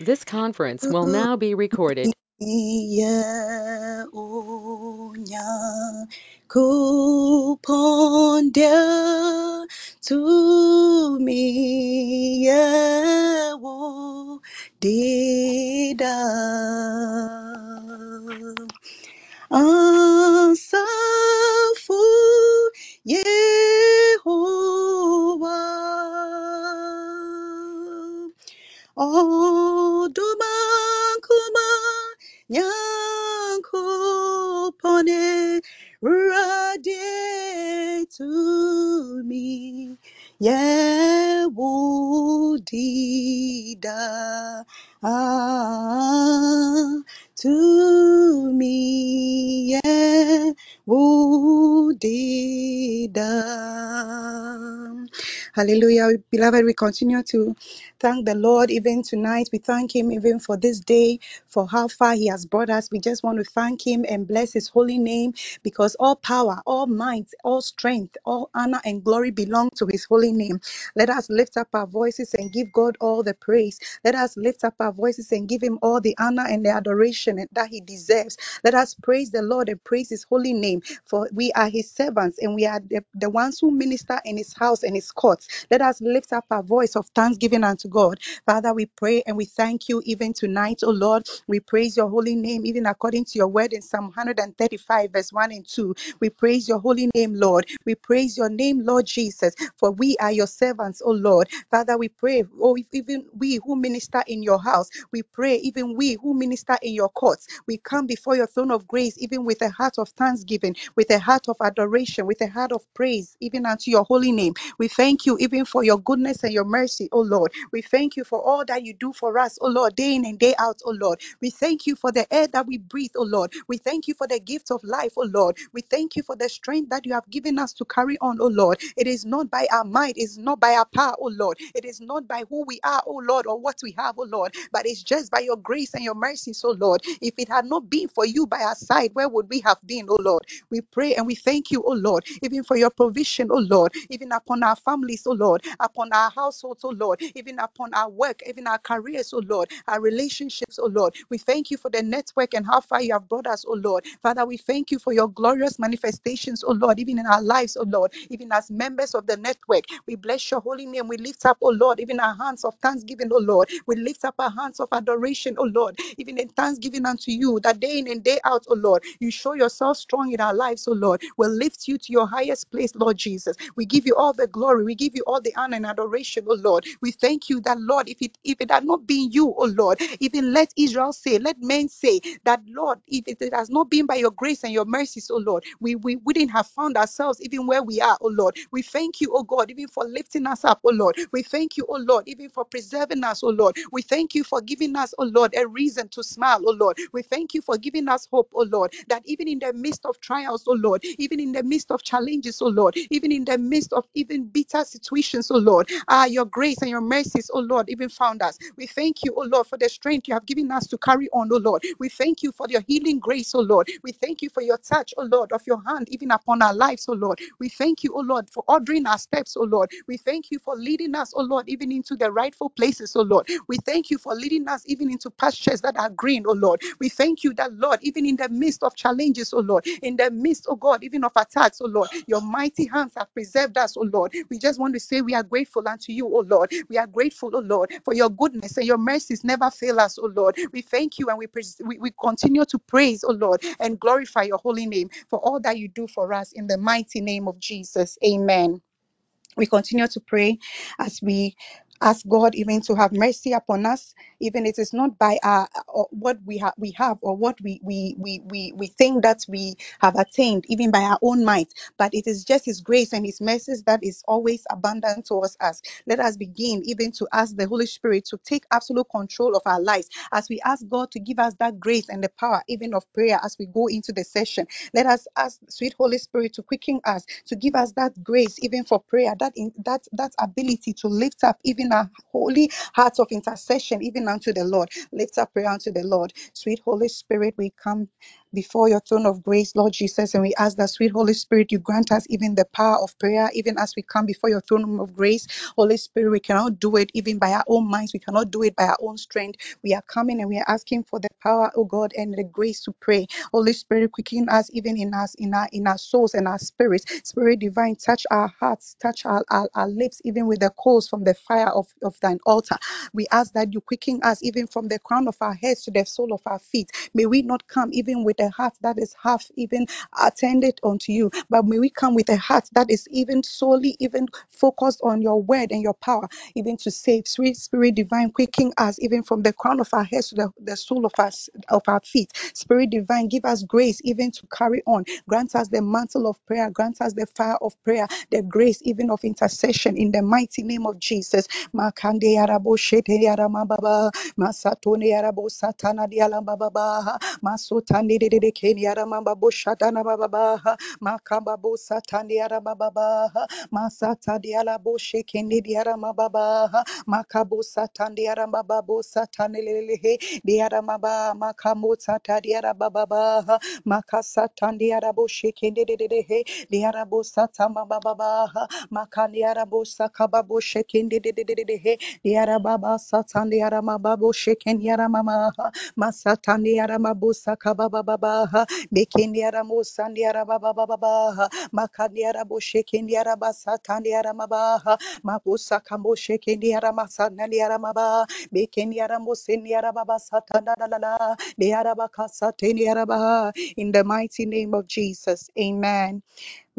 This conference will uh-huh. now be recorded. Iya onya kupondia to me ya wo dida asafu me. Yewudida ah, to me. Yewudida Hallelujah. Beloved, we continue to thank the Lord even tonight. We thank Him even for this day, for how far He has brought us. We just want to thank Him and bless His holy name because all power, all might, all strength, all honor and glory belong to His holy name. Let us lift up our voices and give God all the praise. Let us lift up our voices and give Him all the honor and the adoration that He deserves. Let us praise the Lord and praise His holy name, for we are His servants and we are the, the ones who minister in His house and His courts. Let us lift up our voice of thanksgiving unto God. Father, we pray and we thank you even tonight, O Lord. We praise your holy name, even according to your word in Psalm 135, verse 1 and 2. We praise your holy name, Lord. We praise your name, Lord Jesus, for we are your servants, O Lord. Father, we pray, oh, even we who minister in your house, we pray, even we who minister in your courts, we come before your throne of grace, even with a heart of thanksgiving, with a heart of adoration, with a heart of praise, even unto your holy name. We thank you even for your goodness and your mercy, oh Lord. We thank you for all that you do for us, oh Lord, day in and day out, oh Lord. We thank you for the air that we breathe, oh Lord. We thank you for the gift of life, oh Lord. We thank you for the strength that you have given us to carry on, oh Lord. It is not by our might, it's not by our power, oh Lord. It is not by who we are, oh Lord, or what we have, oh Lord, but it's just by your grace and your mercy, so Lord. If it had not been for you by our side, where would we have been, oh Lord? We pray and we thank you, oh Lord, even for your provision, oh Lord, even upon our families, oh Lord, upon our households, oh Lord, even upon our work, even our careers, oh Lord, our relationships, oh Lord. We thank you for the network and how far you have brought us, oh Lord. Father, we thank you for your glorious manifestations, oh Lord, even in our lives, oh Lord, even as members of the network. We bless your holy name. We lift up, oh Lord, even our hands of thanksgiving, oh Lord. We lift up our hands of adoration, oh Lord, even in thanksgiving unto you, that day in and day out, oh Lord, you show yourself strong in our lives, oh Lord. We'll lift you to your highest place, Lord Jesus. We give you all the glory. We give you all the honor and adoration, oh Lord. We thank you that, Lord, if it if it had not been you, oh Lord, even let Israel say, let men say that, Lord, if it has not been by your grace and your mercies, oh Lord, we, we wouldn't have found ourselves even where we are, oh Lord. We thank you, oh God, even for lifting us up, oh Lord. We thank you, oh Lord, even for preserving us, oh Lord. We thank you for giving us, oh Lord, a reason to smile, oh Lord. We thank you for giving us hope, oh Lord, that even in the midst of trials, oh Lord, even in the midst of challenges, oh Lord, even in the midst of even bitter situations, oh Lord, ah, your grace and your mercies, oh Lord, even found us. We thank you, oh Lord, for the strength you have given us to carry on, oh Lord. We thank you for your healing grace, oh Lord. We thank you for your touch, oh Lord, of your hand even upon our lives, oh Lord. We thank you, oh Lord, for ordering our steps, oh Lord. We thank you for leading us, oh Lord, even into the rightful places, oh Lord. We thank you for leading us even into pastures that are green, oh Lord. We thank you that, Lord, even in the midst of challenges, oh Lord, in the midst, oh God, even of attacks, oh Lord, your mighty hands have preserved us, oh Lord. We just want to say we are grateful unto you, oh Lord. We are grateful, oh Lord, for your goodness and your mercies never fail us, oh Lord. We thank you and we, pres- we, we continue to praise, oh Lord, and glorify your holy name for all that you do for us in the mighty name of Jesus. Amen we continue to pray as we ask God even to have mercy upon us, even it is not by our or what we have we have or what we we we we we think that we have attained, even by our own might, but it is just His grace and His mercies that is always abundant towards us. Let us begin even to ask the Holy Spirit to take absolute control of our lives as we ask God to give us that grace and the power even of prayer as we go into the session. Let us ask sweet Holy Spirit to quicken us, to give us that grace even for prayer, that in that that ability to lift up even even our holy hearts of intercession, even unto the Lord. Lift up prayer unto the Lord. Sweet Holy Spirit, we come before your throne of grace, Lord Jesus, and we ask that, sweet Holy Spirit, you grant us even the power of prayer, even as we come before your throne of grace. Holy Spirit, we cannot do it even by our own minds, we cannot do it by our own strength. We are coming and we are asking for the power, oh God, and the grace to pray. Holy Spirit, quicken us even in us, in our in our souls and our spirits. Spirit divine, touch our hearts, touch our, our, our lips, even with the coals from the fire of, of thine altar. We ask that you quicken us even from the crown of our heads to the sole of our feet. May we not come even with a heart that is half even attended unto you, but may we come with a heart that is even solely even focused on your word and your power, even to save. Sweet Spirit divine, quicken us even from the crown of our heads to the, the sole of our, of our feet. Spirit divine, give us grace even to carry on. Grant us the mantle of prayer. Grant us the fire of prayer, the grace even of intercession in the mighty name of Jesus. Masatone. De keni yarama babo shatana baba. Makamba bo satani yarama baba. Masata dialabo shekende diarama baba. Makabo satandi yarama babo satane lelehe. Diarama ba makamo sata diarama baba. Makasatandi yarabo shekende de de de he. Diarabo satama baba. Makani yarabo sakababo shekende de de de de he. Diarababa satandi yarama babo sheken yarama Masatandi yarama busa kababa baba. Bekendi yaramo sandi yaraba baba baba. Makandi yarabo shekendi yaraba satandi yarama ba. Mabusa kambo shekendi yarama sanandi yarama ba. Bekendi yaramo sendi yaraba ba satanda la la la. Diaraba kasateni yaraba. In the mighty name of Jesus. Amen.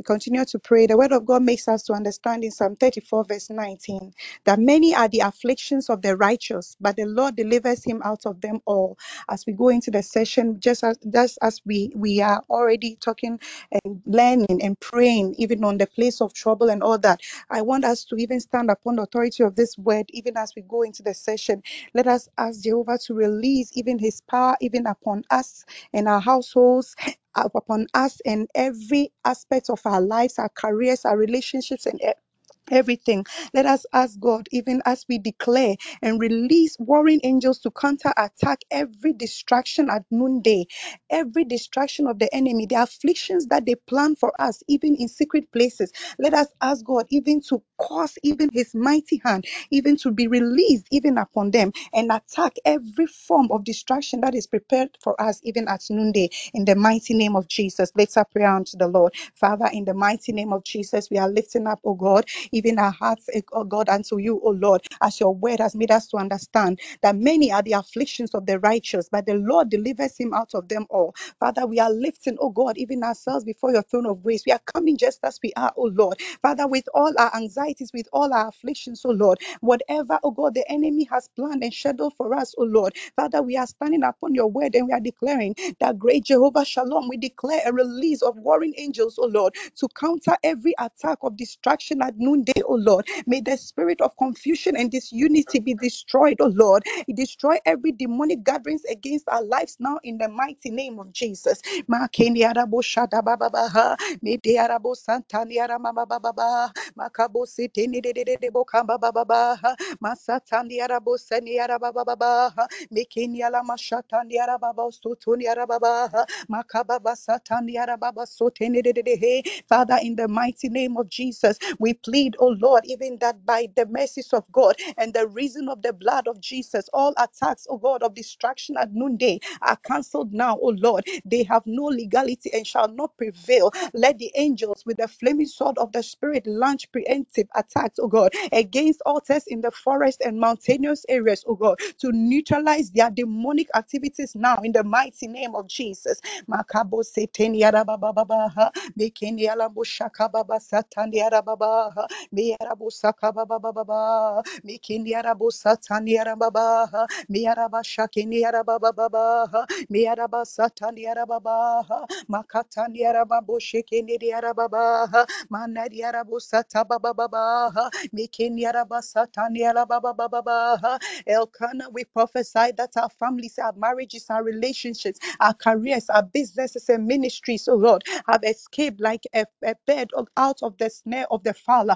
We continue to pray. The word of God makes us to understand in Psalm 34, verse 19, that many are the afflictions of the righteous, but the Lord delivers him out of them all. As we go into the session, just as just as we we are already talking and learning and praying, even on the place of trouble and all that, I want us to even stand upon the authority of this word, even as we go into the session. Let us ask Jehovah to release even his power, even upon us and our households up upon us in every aspect of our lives, our careers, our relationships, and everything. Let us ask God, even as we declare and release warring angels to counter attack every distraction at noonday, every distraction of the enemy, the afflictions that they plan for us, even in secret places. Let us ask God, even to cause even his mighty hand, even to be released, even upon them, and attack every form of distraction that is prepared for us, even at noonday in the mighty name of Jesus. Let's up prayer unto the Lord. Father, in the mighty name of Jesus, we are lifting up, oh God, even our hearts, eh, oh God, unto you, oh Lord, as your word has made us to understand that many are the afflictions of the righteous, but the Lord delivers him out of them all. Father, we are lifting, oh God, even ourselves before your throne of grace. We are coming just as we are, oh Lord. Father, with all our anxieties, with all our afflictions, oh Lord, whatever, oh God, the enemy has planned and scheduled for us, oh Lord. Father, we are standing upon your word and we are declaring that great Jehovah Shalom, we declare a release of warring angels, oh Lord, to counter every attack of distraction at noonday, oh Lord. May the spirit of confusion and disunity be destroyed, oh Lord. Destroy every demonic gatherings against our lives now in the mighty name of Jesus. Father, in the mighty name of Jesus, we plead, oh Lord, even that by the mercies of God and the reason of the blood of Jesus, all attacks, oh God, of distraction at noonday are cancelled now, oh Lord. They have no legality and shall not prevail. Let the angels with the flaming sword of the Spirit launch preemptive attacks, oh God, against altars in the forest and mountainous areas, oh God, to neutralize their demonic activities now in the mighty name of Jesus. Makabo seteni yarabababaha, bekeni yalabushaka baba satani yarababaha, me yarabusaka babababa, mekeni yarabusatani yarababaha, me yarabashakeni yarabababaha, me yarabasatani yarababaha, makatani yarababushekeni yarababaha, manari yarabusata babababaha, mekeni yarabasatani yarabababaha, Elkanah, we prophesy that our families, our marriages, our relationships, our careers, our businesses and ministries, oh Lord, have escaped like a, a bird out of the snare of the fowler.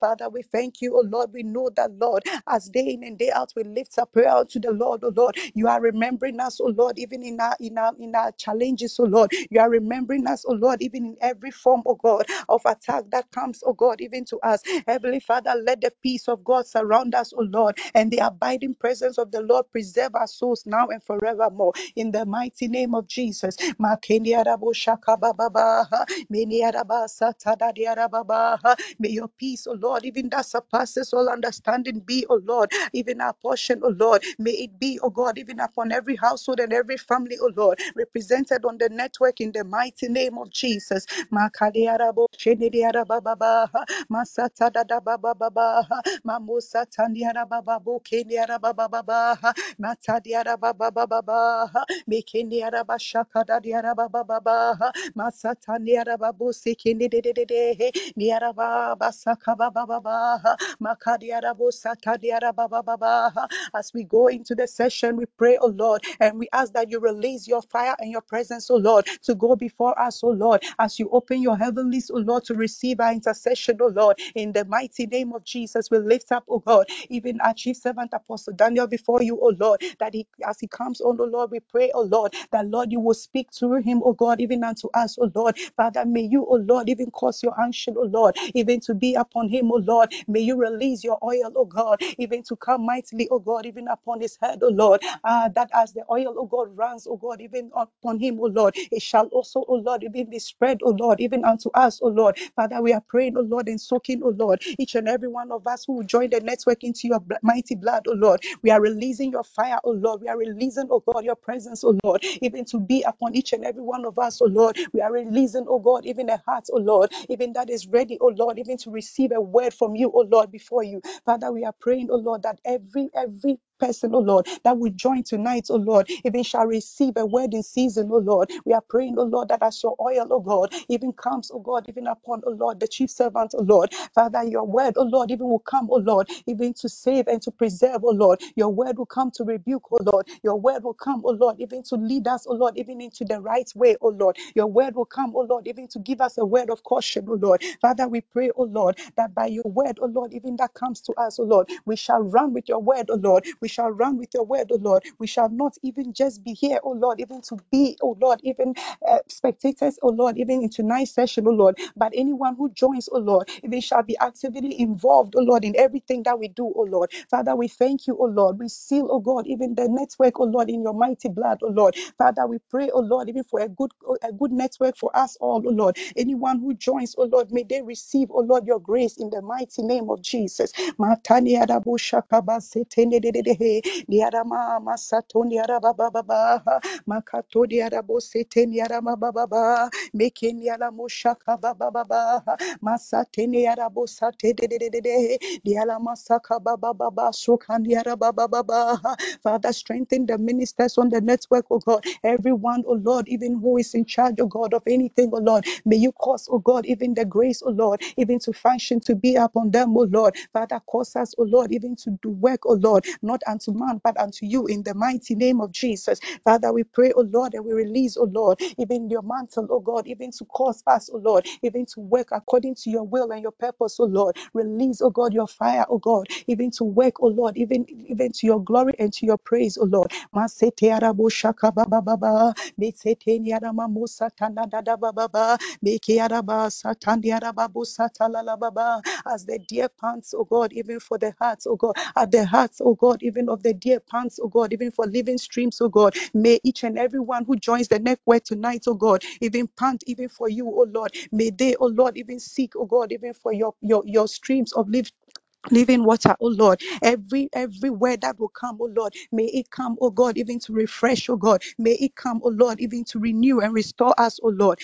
Father, we thank you, oh Lord. We know that, Lord, as day in and day out, we lift up prayer to the Lord, oh Lord. You are remembering us, oh Lord, even in our in our in our challenges, oh Lord. You are remembering us, oh Lord, even in every form, oh God, of attack that comes, oh God, even to us. Heavenly Father, let the peace of God surround us, oh Lord, and the abiding presence of the Lord preserve our souls now and forevermore. In the mighty name of Jesus. Meniaraba satadadiarababaha. May your peace, oh Lord, even that surpasses all understanding, be, oh Lord, even our portion, oh Lord. May it be, oh God, even upon every household and every family, oh Lord, represented on the network in the mighty name of Jesus. Niaraba basaka baba baba makadiarabo satadiara baba baba. As we go into the session, we pray, oh Lord, and we ask that you release your fire and your presence, oh Lord, to go before us, oh Lord, as you open your heavenlies, oh Lord, to receive our intercession, oh Lord, in the mighty name of Jesus. We lift up, oh God, even our chief servant apostle Daniel before you, oh Lord, that he as he comes on, oh Lord, we pray, oh Lord, that Lord, you will speak through him, oh God, even unto us, oh Lord. Father, may you, oh Lord, even cause your unction, oh Lord, even to be upon him, oh Lord. May you release your oil, oh God, even to come mightily, oh God, even upon his head, oh Lord. Ah, that as the oil, oh God, runs, oh God, even upon him, oh Lord, it shall also, oh Lord, even be spread, oh Lord, even unto us, oh Lord. Father, we are praying, oh Lord, and soaking, oh Lord, each and every one of us who join the network into your bl- mighty blood, oh Lord. We are releasing your fire, oh Lord. We are releasing, oh God, your presence, oh Lord, even to be upon each and every one of us, oh Lord. We are releasing, oh God, even a heart, oh Lord, even that is ready, oh Lord, even to receive a word from you, oh Lord, before you. Father, we are praying, oh Lord, that every every person, oh Lord, that will join tonight, oh Lord, even shall receive a word in season, oh Lord. We are praying, oh Lord, that as your oil, oh God, even comes, oh God, even upon, oh Lord, the chief servant, oh Lord. Father, your word, oh Lord, even will come, oh Lord, even to save and to preserve, oh Lord. Your word will come to rebuke, oh Lord. Your word will come, oh Lord, even to lead us, oh Lord, even into the right way, oh Lord. Your word will come, oh Lord, even to give us a word of caution, oh Lord. Father, we pray, oh Lord, that by your word, oh Lord, even that comes to us, oh Lord, we shall run with your word, oh Lord. We shall run with your word, oh Lord. We shall not even just be here, oh Lord, even to be, oh Lord, even uh, spectators, oh Lord, even in tonight's session, oh Lord. But anyone who joins, oh Lord, they shall be actively involved, oh Lord, in everything that we do, oh Lord. Father, we thank you, oh Lord. We seal, oh God, even the network, oh Lord, in your mighty blood, oh Lord. Father, we pray, oh Lord, even for a good a good network for us all, oh Lord. Anyone who joins, oh Lord, may they receive, oh Lord, your grace in the mighty name of Jesus. Masatoni araba baba. Makato di arabo seteni arama baba ba. Mekeni aramo shaka baba baba. Masatene arabo sate de de de de de. Diala masaka baba baba. Baba ba. Father, strengthen the ministers on the network, oh God. Everyone, oh Lord, even who is in charge, oh God, of anything, oh Lord. May you cause, oh God, even the grace, oh Lord, even to function, to be upon them, oh Lord. Father, cause us, oh Lord, even to do work, oh Lord, not unto man, but unto you in the mighty name of Jesus. Father, we pray, oh Lord, and we release, oh Lord, even your mantle, oh God, even to cause us, oh Lord, even to work according to your will and your purpose, oh Lord. Release, oh God, your fire, oh God, even to work, oh Lord, even, even to your glory and to your praise, oh Lord. As the deer pants, oh God, even for the hearts, oh God, at the hearts, oh God, even of the deer pants, oh God, even for living streams, oh God. May each and every one who joins the network tonight, oh God, even pant even for you, oh Lord. May they, oh Lord, even seek, oh God, even for your your your streams of living living water, oh Lord. Every every word that will come, oh Lord, may it come, oh God, even to refresh, oh God. May it come, oh Lord, even to renew and restore us, oh Lord.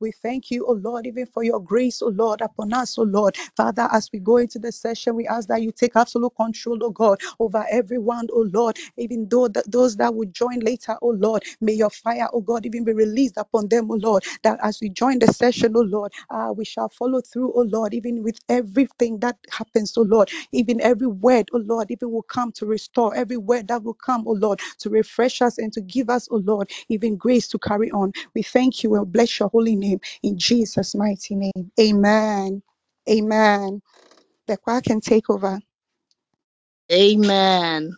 We thank you, oh Lord, even for your grace, oh Lord, upon us, oh Lord. Father, as we go into the session, we ask that you take absolute control, oh God, over everyone, oh Lord, even though those that would join later, oh Lord, may your fire, oh God, even be released upon them, oh Lord, that as we join the session, oh Lord, uh, we shall follow through, oh Lord, even with everything that happens, oh Lord, even every word, oh Lord, even will come to restore, every word that will come, oh Lord, to refresh us and to give us, oh Lord, even grace to carry on. We thank you and bless your holy name in Jesus' mighty name. Amen. Amen. The choir can take over. Amen.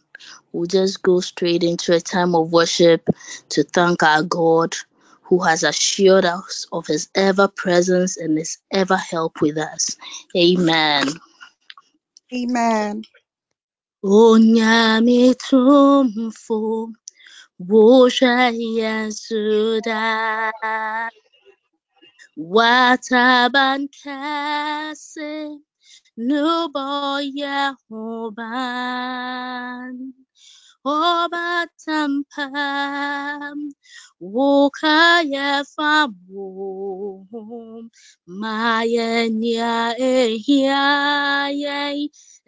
We'll just go straight into a time of worship to thank our God who has assured us of his ever presence and his ever help with us. Amen. Amen. Onyame tumfo Bosha Yasuda Wataban Kase Nuboya Hoban Obatampam Wokaya Famu Mayanya Ehia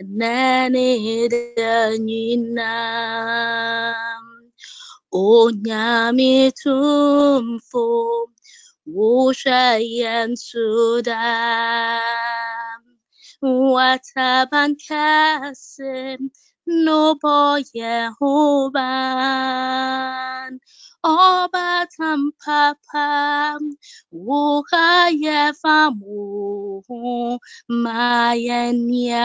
Nane Danyinam Onyame tumfo wushayen sudam wataban kasim no boye hoban oba tampapam wukaye famu mayenya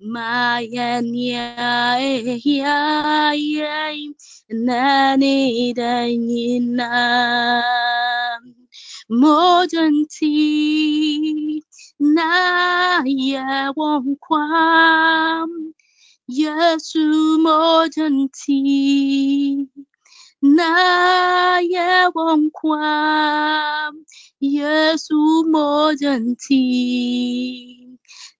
wokaya famu Mayanya ehia nani danyina mojanti na ya wonkwam Yesu mojanti na yewonkwam Yesu mojanti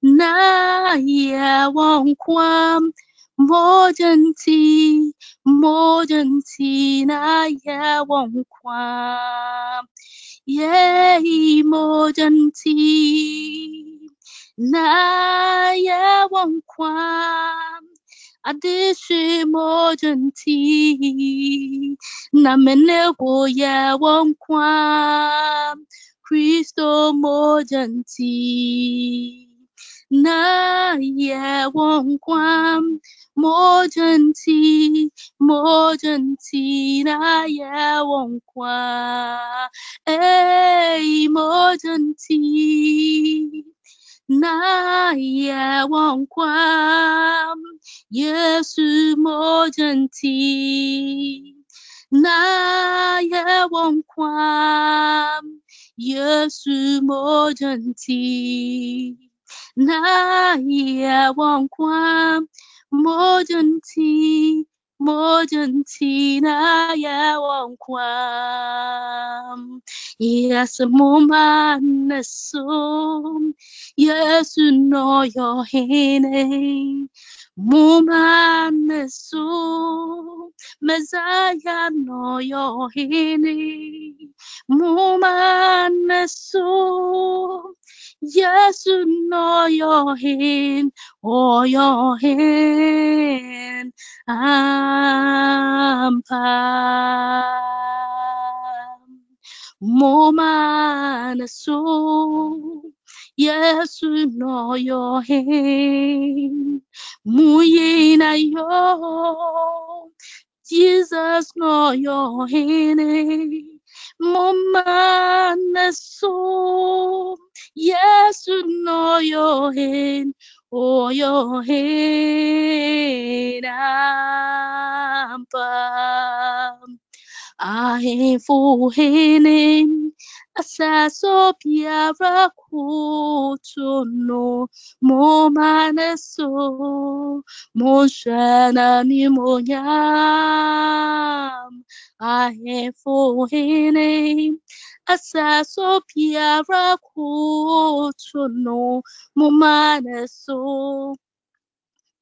na yewonkwam mojanti mojanti na yewonkwam Yea, mojanti na adishi mojanti na mene wo yewon kwam. Kristo mojanti na yewon kwam. Mojanti mojanti na yewon kwam. Ei, mojanti na yewonkwam Yesu mojanti na yewonkwam Yesu mojanti na yewonkwam mojanti mojanti na yewonkwam Yes, mumana sum. Yes, hene. Mumana sum. Messiah, know your. Yes, know your hand. Oh, your Yesu Ampam. Moma na so Yesu no hand. Muyina yo. Jesus no your hand. Mama so. Yesu no hand. Ampa ahemfo hene asaso biara kuto no mo manaso mo shana ni mo nyam ahemfo hene asaso biara kuto no mo manaso Mushana nimonyam ahemfo hinie asaso biara kutonom momanaso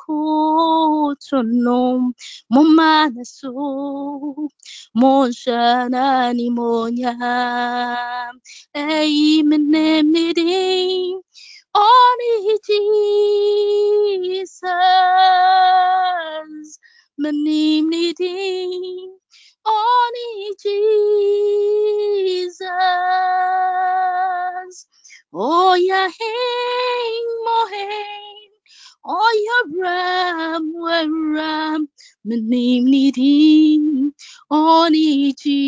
kutonom momanaso Monshana ni monya. Ei menemidi. Only Jesus. Menimidi. Only Jesus. Oh, yeah, hey, mohe. Oh, yeah, ram, ram. Menimidi. Only Jesus.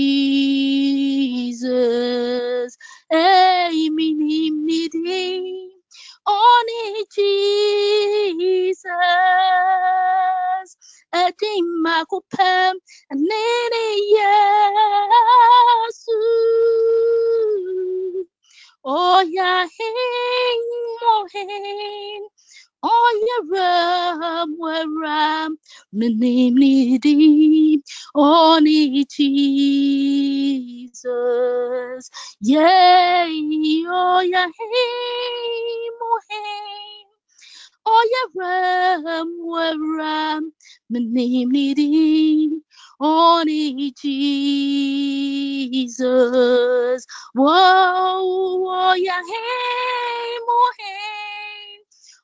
Hey, minim nidi. Only Jesus. Edim makupem nini Yesu. Oh, yeah, hey, mohen. Oyeram weram menimnidi oni Jesus. Yay, oya hey mohem. Oyeram weram menimnidi oni Jesus. Whoa, oya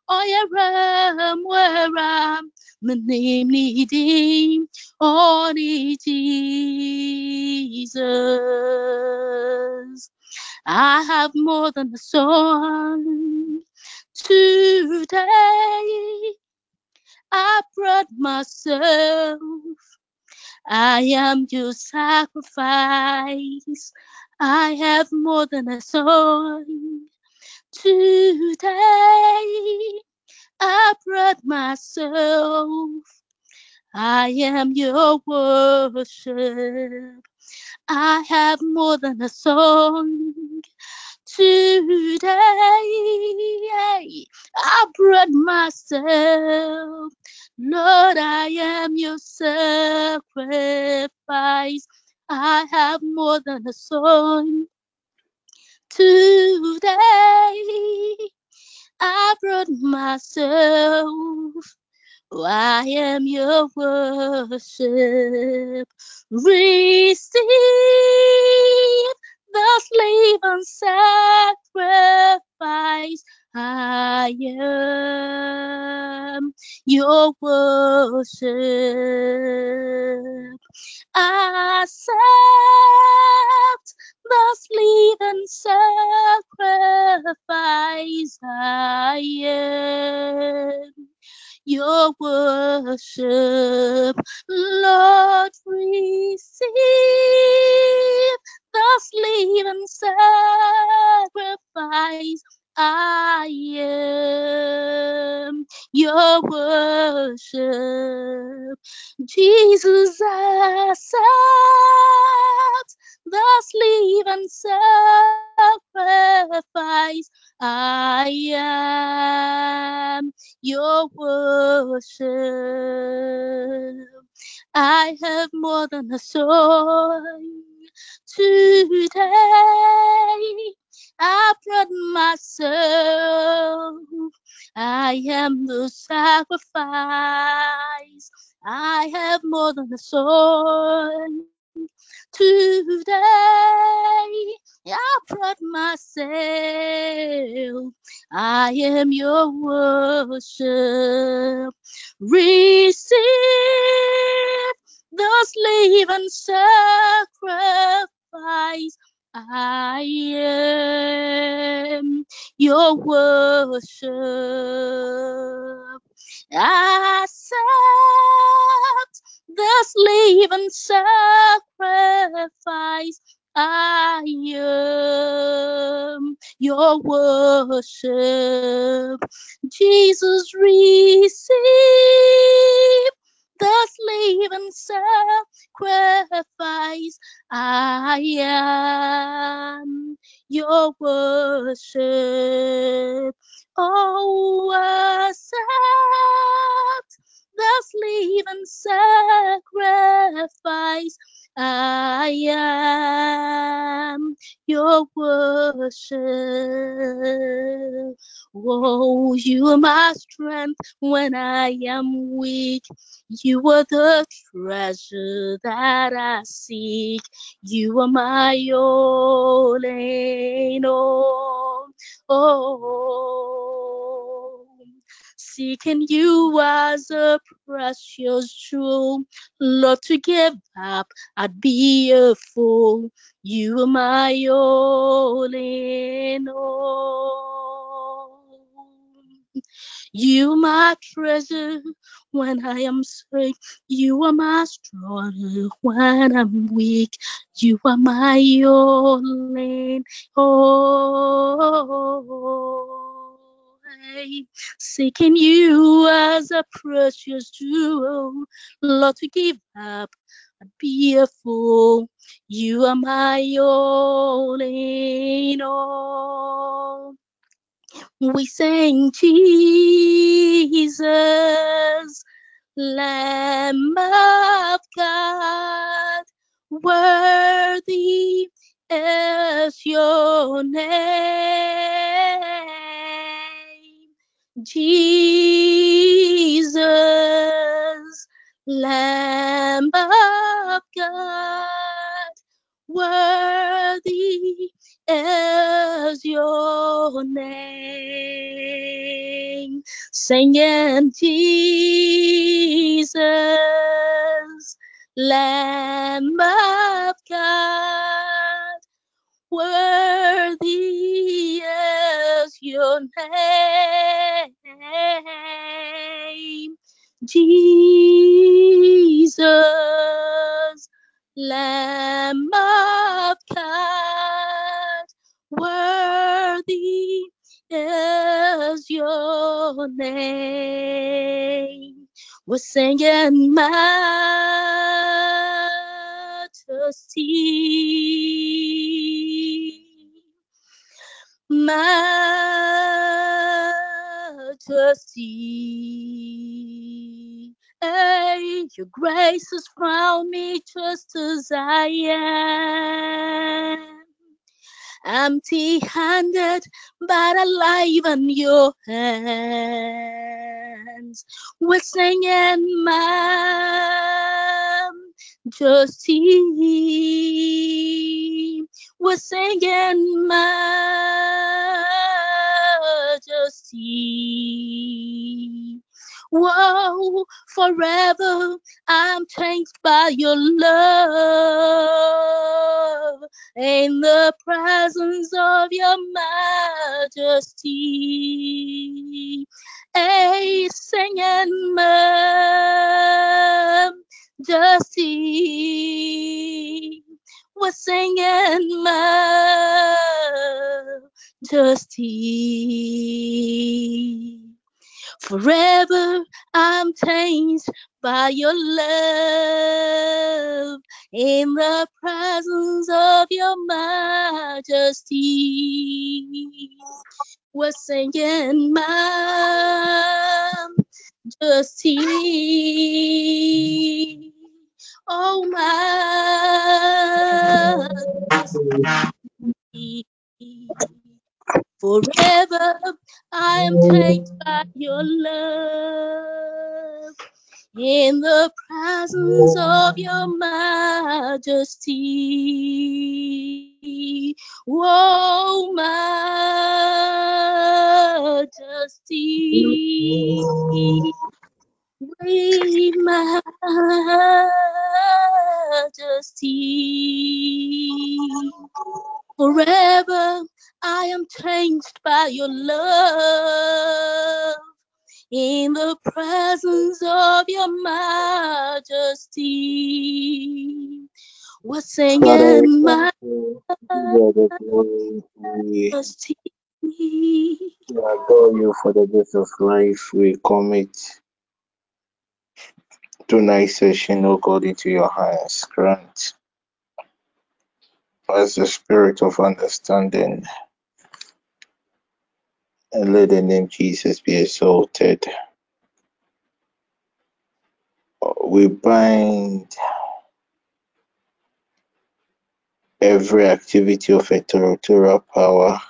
hey mohem. Oyeram, weram, name needing, only Jesus. I have more than a song today. I brought myself. I am your sacrifice. I have more than a song today. I brought myself. I am your worship. I have more than a song today. I brought myself. Lord, I am your sacrifice. I have more than a song today. I brought myself. I am your worship. Receive the slave and sacrifice. I am your worship. Accept the slave sacrifice. I am your worship. Lord, receive the living sacrifice. I am your worship. Jesus, accept the living sacrifice. I am your worship. I have more than a song today. I brought myself. I am the sacrifice. I have more than a song today. I've brought myself. I am your worship. Receive the living sacrifice. I am your worship. Accept this living sacrifice. I am your worship. Jesus, receive this living sacrifice. I am your worship. Oh, accept this living sacrifice. I am your worship. Oh, you are my strength when I am weak. You are the treasure that I seek. You are my all in all. Oh, seeking you as a precious jewel, Lord, to give up, I'd be a fool. You are my all in all. You my treasure when I am sick. You are my strength when I'm weak. You are my all in all. Hey, Seeking you as a precious jewel, Lord, to give up. I'd be a fool. You are my all in all. We sing Jesus, Lamb of God, worthy is your name. Jesus, Lamb of God, worthy is your name. Singing Jesus, Lamb of God, worthy is your name. Jesus, Lamb of God, worthy is your name. We're singing majesty, majesty. Hey, your grace has found me just as I am empty handed, but alive in your hands. We're singing majesty. We're singing majesty. Whoa, forever I'm changed by your love in the presence of your majesty. A singing majesty. We're singing majesty. Forever I'm changed by your love in the presence of your majesty. We're singing majesty. Oh, majesty. Forever I am changed by your love in the presence of your majesty. Oh, majesty. We Forever I am changed by your love in the presence of your majesty. We're singing thank you. We give you the glory. We majesty. we adore you for the gift of life. We commit tonight's session, O God, into your hands. Grant us the spirit of understanding and let the name Jesus be exalted. We bind every activity of a territorial power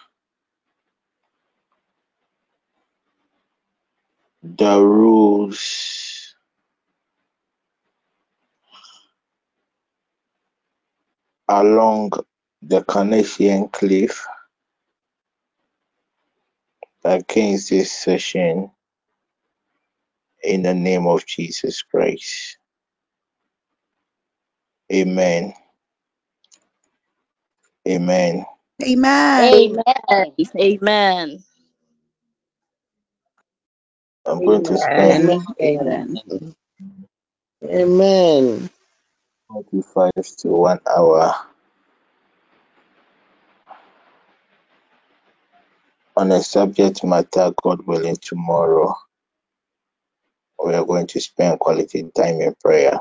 that rules along the Canadian cliff against this session in the name of Jesus Christ. Amen. Amen. Amen. Amen. Amen. I'm going to spend Amen. Amen. Amen. 45 to one hour on a subject matter, God willing, tomorrow. We are going to spend quality time in prayer.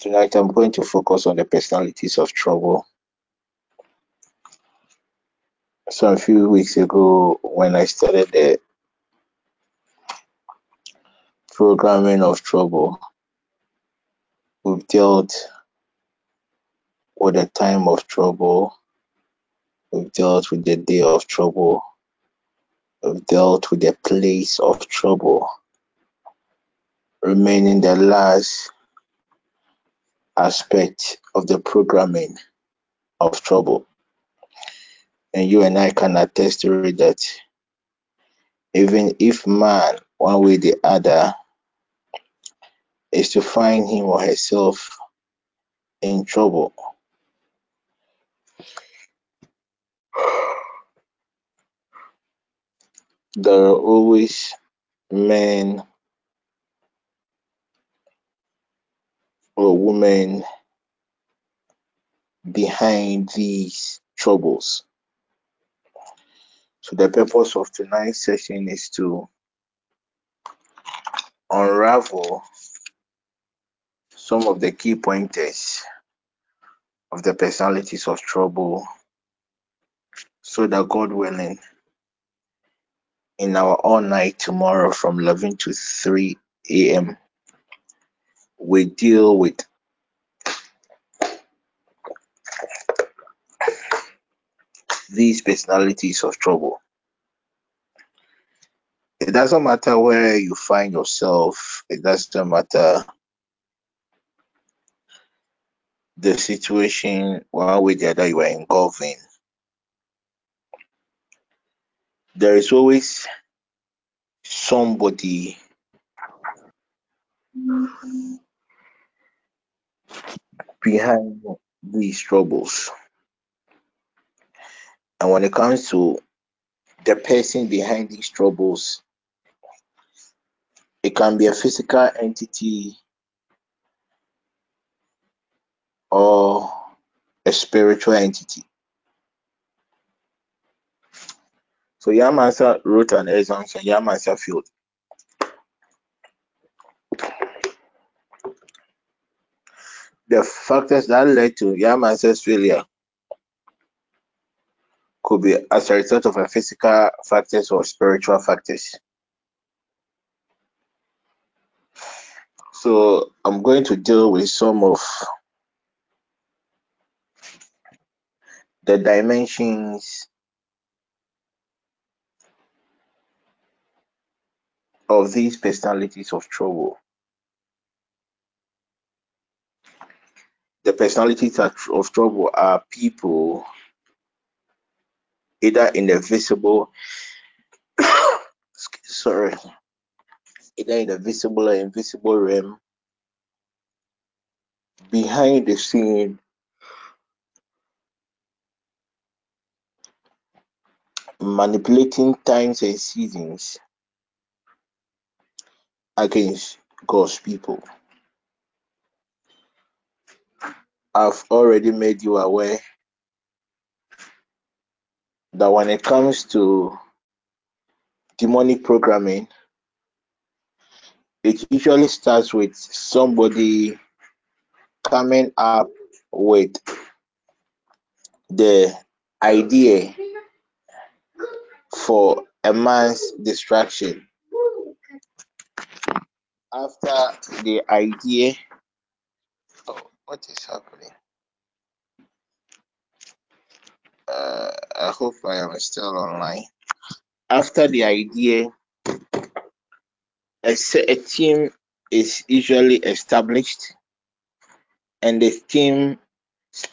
Tonight, I'm going to focus on the personalities of trouble. So, a few weeks ago, when I started the programming of trouble, we've dealt with the time of trouble, we've dealt with the day of trouble, we've dealt with the place of trouble, remaining the last aspect of the programming of trouble. And you and I can attest to it that even if man, one way or the other, is to find him or herself in trouble, there are always men or women behind these troubles. So the purpose of tonight's session is to unravel some of the key pointers of the personalities of trouble so that God willing in our all night tomorrow from 11 to 3 a.m. we deal with these personalities of trouble. It doesn't matter where you find yourself, it doesn't matter the situation, one way the other you are involved in. There is always somebody behind these troubles. And when it comes to the person behind these troubles, it can be a physical entity or a spiritual entity. So Yamasa wrote an exam on Yamasa field. The factors that led to Yamansa's failure could be as a result of a physical factors or spiritual factors. So I'm going to deal with some of the dimensions of these personalities of trouble. The personalities of trouble are people either in the visible, sorry, either in the visible or invisible realm, behind the scene, manipulating times and seasons against God's people. I've already made you aware that when it comes to demonic programming, it usually starts with somebody coming up with the idea for a man's distraction. After the idea, oh, what is happening? Uh, I hope I am still online. After the idea, a, a team is usually established, and the team's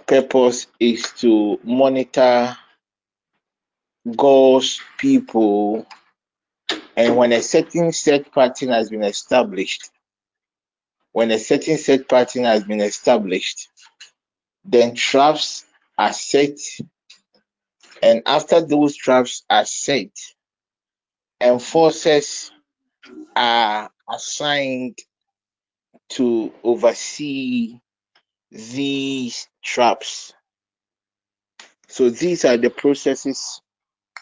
purpose is to monitor God's people. And when a certain set pattern has been established, when a certain set pattern has been established, then traps are set. And after those traps are set, enforcers are assigned to oversee these traps. So these are the processes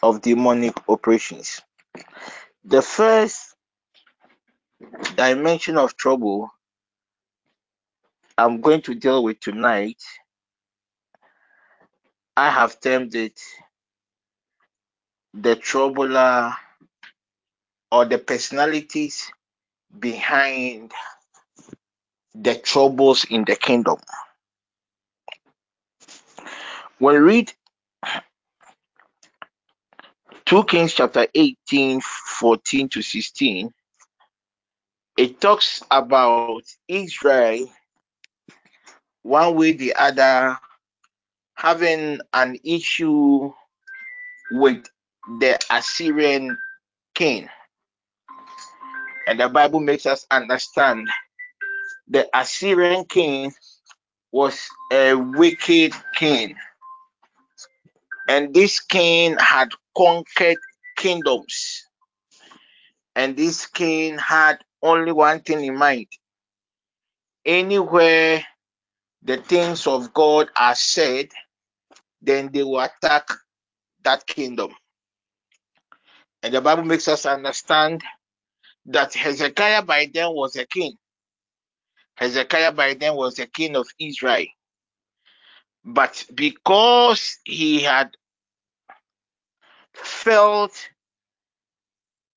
of demonic operations. The first dimension of trouble I'm going to deal with tonight, I have termed it the troubler or the personalities behind the troubles in the kingdom. When we read 2 Kings chapter 18, 14 to 16, it talks about Israel one way the other having an issue with the Assyrian king. And the Bible makes us understand the Assyrian king was a wicked king. And this king had conquered kingdoms. And this king had only one thing in mind. Anywhere the things of God are said, then they will attack that kingdom. And the Bible makes us understand that Hezekiah by then was a king. Hezekiah by then was the king of Israel. But because he had felt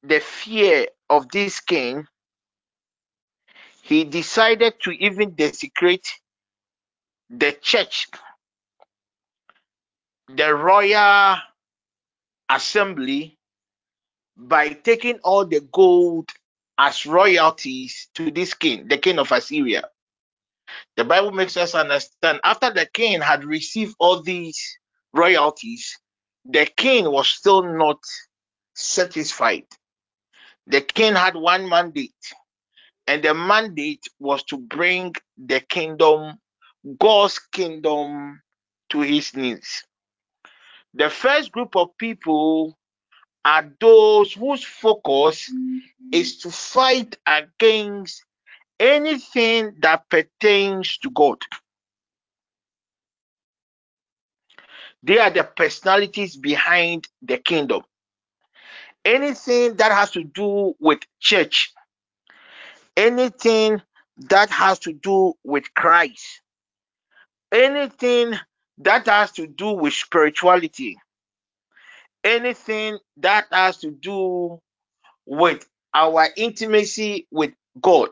the fear of this king, he decided to even desecrate the church, the royal assembly, by taking all the gold as royalties to this king, the king of Assyria. The Bible makes us understand after the king had received all these royalties, the king was still not satisfied. The king had one mandate, and the mandate was to bring the kingdom, God's kingdom, to his knees. The first group of people are those whose focus is to fight against anything that pertains to God. They are the personalities behind the kingdom. Anything that has to do with church, anything that has to do with Christ, anything that has to do with spirituality, anything that has to do with our intimacy with God,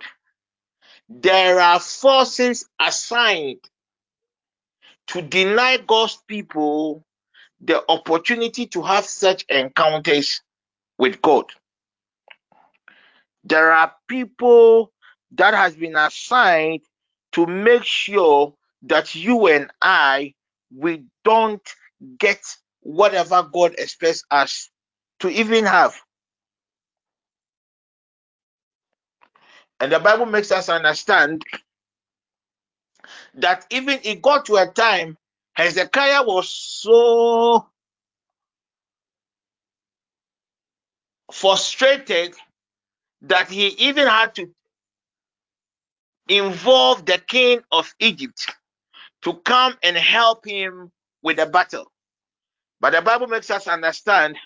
there are forces assigned to deny God's people the opportunity to have such encounters with God. There are people that has been assigned to make sure that you and I we don't get whatever God expects us to even have. And the Bible makes us understand that even it got to a time Hezekiah was so frustrated that he even had to involve the king of Egypt to come and help him with the battle. But the Bible makes us understand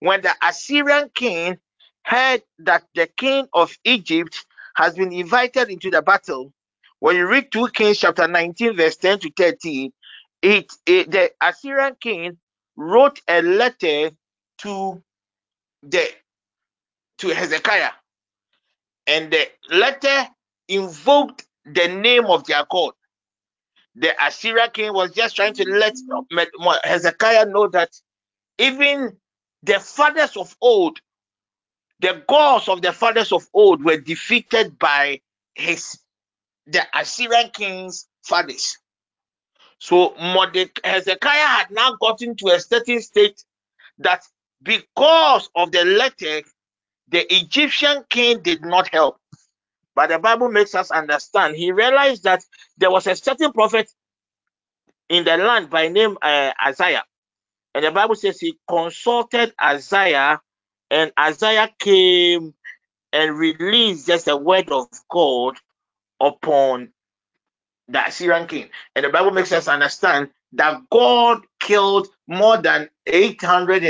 when the Assyrian king heard that the king of Egypt has been invited into the battle, when you read 2 Kings chapter 19, verse 10 to 13, it, it the Assyrian king wrote a letter to the to Hezekiah, and the letter invoked the name of their God. The Assyrian king was just trying to let Hezekiah know that even the fathers of old, the gods of the fathers of old were defeated by his the Assyrian king's fathers. So Hezekiah had now gotten to a certain state that because of the letter, the Egyptian king did not help. But the Bible makes us understand. He realized that there was a certain prophet in the land by name uh, Isaiah. And the Bible says he consulted Isaiah, and Isaiah came and released just a word of God upon the Assyrian king. And the Bible makes us understand that God killed more than 800,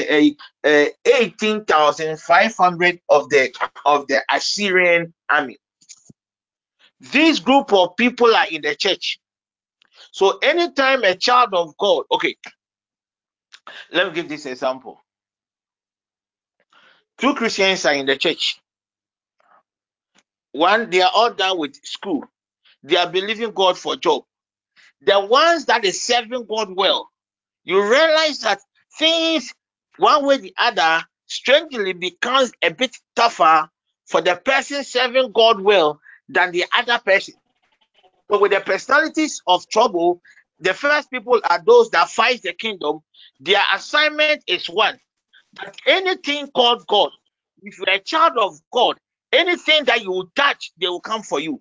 uh, 18,500 of the of the Assyrian army. This group of people are in the church. So anytime a child of God, okay, let me give this example. Two Christians are in the church. One, they are all done with school. They are believing God for job. The ones that is serving God well, you realize that things one way or the other strangely becomes a bit tougher for the person serving God well than the other person. But with the personalities of trouble, the first people are those that fight the kingdom. Their assignment is one that anything called God, if you're a child of God, anything that you touch, they will come for you.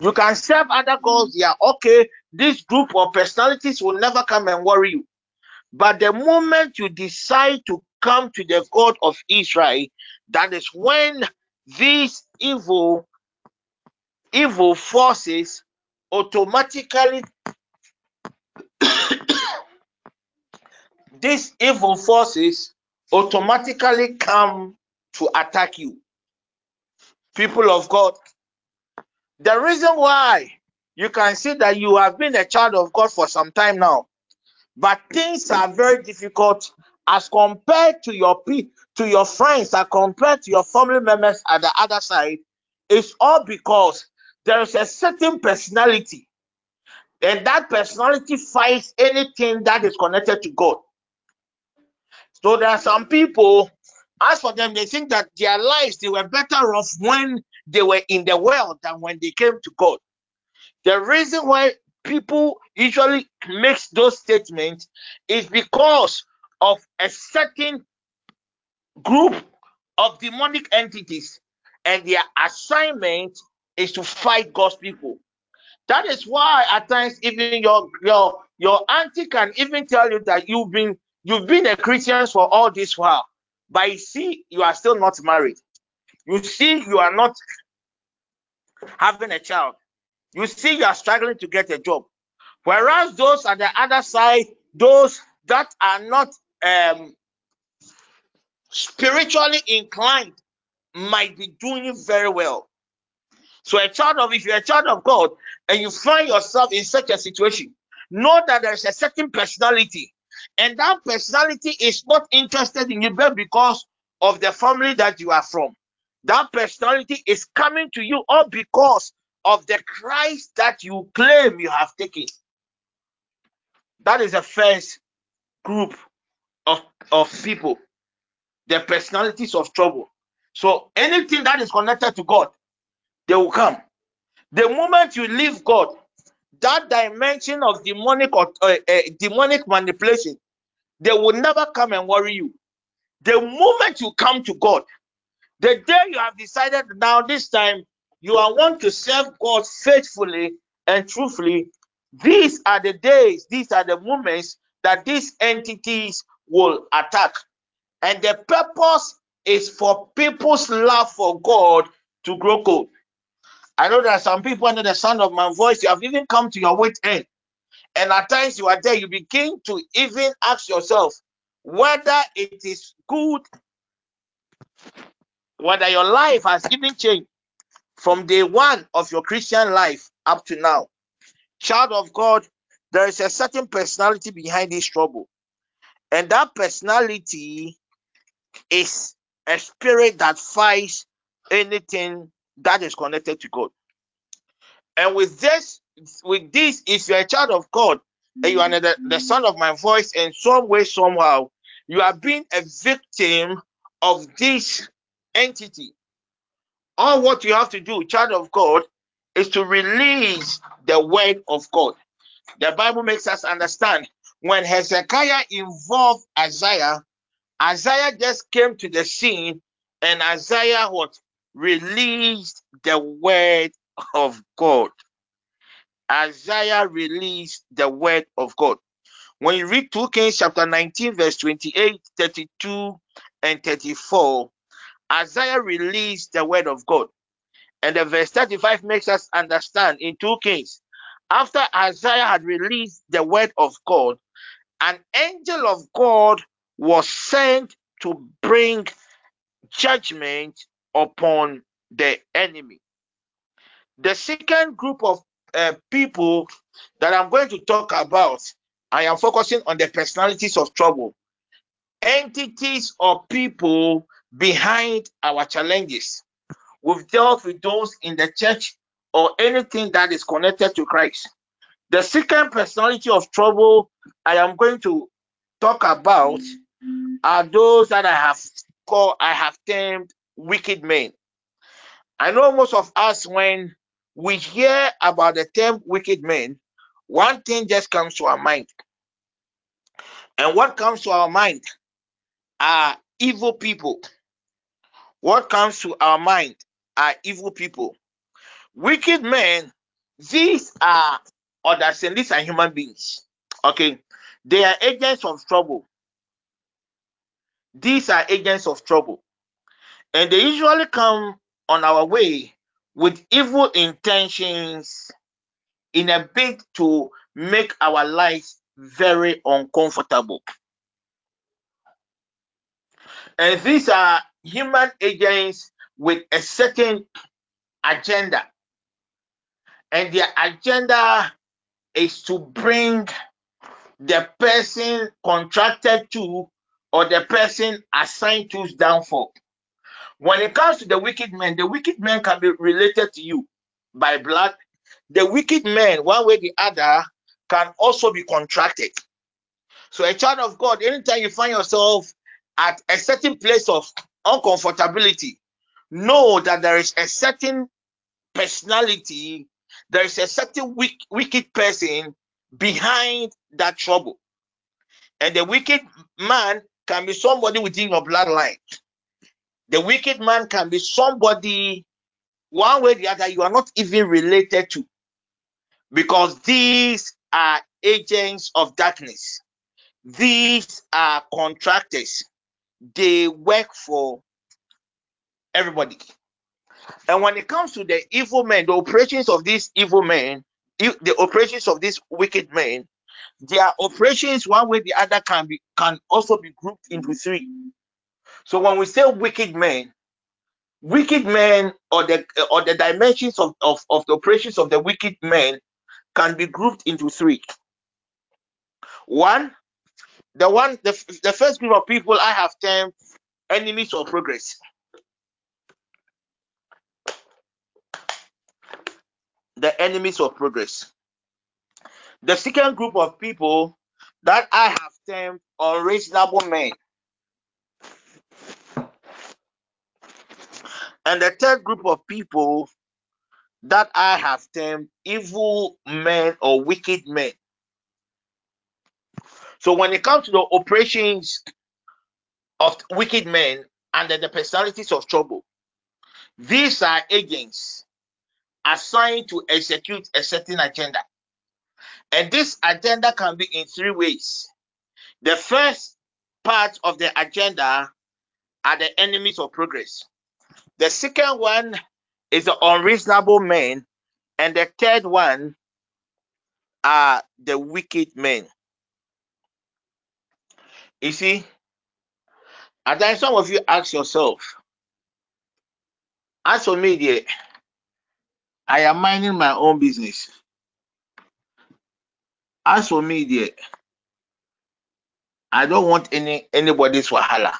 You can serve other gods, yeah, okay. This group of personalities will never come and worry you. But the moment you decide to come to the God of Israel, that is when these evil, evil forces automatically, these evil forces automatically come to attack you. People of God, the reason why you can see that you have been a child of God for some time now but things are very difficult as compared to your to your friends as compared to your family members at the other side it's all because there is a certain personality and that personality fights anything that is connected to god so there are some people as for them they think that their lives they were better off when they were in the world than when they came to god the reason why people usually makes those statements is because of a certain group of demonic entities and their assignment is to fight God's people. That is why at times even your your your auntie can even tell you that you've been you've been a Christian for all this while, but you see you are still not married. You see you are not having a child. You see you are struggling to get a job Whereas those on the other side, those that are not um, spiritually inclined, might be doing very well. So, a child of if you're a child of God and you find yourself in such a situation, know that there's a certain personality, and that personality is not interested in you, but because of the family that you are from. That personality is coming to you all because of the Christ that you claim you have taken. That is the first group of, of people, the personalities of trouble. So anything that is connected to God, they will come. The moment you leave God, that dimension of demonic or uh, uh, demonic manipulation, they will never come and worry you. The moment you come to God, the day you have decided now this time you are want to serve God faithfully and truthfully, these are the days, these are the moments that these entities will attack. And the purpose is for people's love for God to grow cold. I know are some people under the sound of my voice, you have even come to your wit end. And at times you are there, you begin to even ask yourself whether it is good, whether your life has even changed from day one of your Christian life up to now. Child of God, there is a certain personality behind this trouble. And that personality is a spirit that fights anything that is connected to God. And with this, with this, if you're a child of God and you are the, the mm-hmm. son of my voice in some way, somehow, you are being a victim of this entity. All what you have to do, child of God, is to release the word of God. The Bible makes us understand when Hezekiah involved Isaiah, Isaiah just came to the scene and Isaiah what released the word of God. Isaiah released the word of God. When you read 2 Kings chapter 19, verse 28, 32, and 34, Isaiah released the word of God. And the verse 35 makes us understand in 2 Kings, after Isaiah had released the word of God, an angel of God was sent to bring judgment upon the enemy. The second group of uh, people that I'm going to talk about, I am focusing on the personalities of trouble, entities or people behind our challenges. We've dealt with those in the church or anything that is connected to Christ. The second personality of trouble I am going to talk about are those that I have called, I have termed wicked men. I know most of us, when we hear about the term wicked men, one thing just comes to our mind. And what comes to our mind are evil people. What comes to our mind are evil people. Wicked men, these are others, and these are human beings. Okay, they are agents of trouble. These are agents of trouble, and they usually come on our way with evil intentions in a bid to make our lives very uncomfortable. And these are human agents with a certain agenda, and their agenda is to bring the person contracted to or the person assigned to downfall. When it comes to the wicked man, the wicked man can be related to you by blood. The wicked man, one way or the other, can also be contracted. So, a child of God, anytime you find yourself at a certain place of uncomfortability, know that there is a certain personality, there is a certain weak, wicked person behind that trouble. And the wicked man can be somebody within your bloodline. The wicked man can be somebody, one way or the other, you are not even related to, because these are agents of darkness. These are contractors. They work for everybody. And when it comes to the evil men, the operations of these evil men, the operations of these wicked men, their operations, one way or the other, can be can also be grouped into three. So when we say wicked men, wicked men or the or the dimensions of, of, of the operations of the wicked men can be grouped into three. One, the one the, the first group of people I have termed enemies of progress. The enemies of progress. The second group of people that I have termed unreasonable men. And the third group of people that I have termed evil men or wicked men. So when it comes to the operations of wicked men and the personalities of trouble, these are agents assigned to execute a certain agenda. And this agenda can be in three ways. The first part of the agenda are the enemies of progress. The second one is the unreasonable men. And the third one are the wicked men. You see, and then some of you ask yourself, as for me, dear, I am minding my own business. As for me, dear, I don't want any anybody's wahala.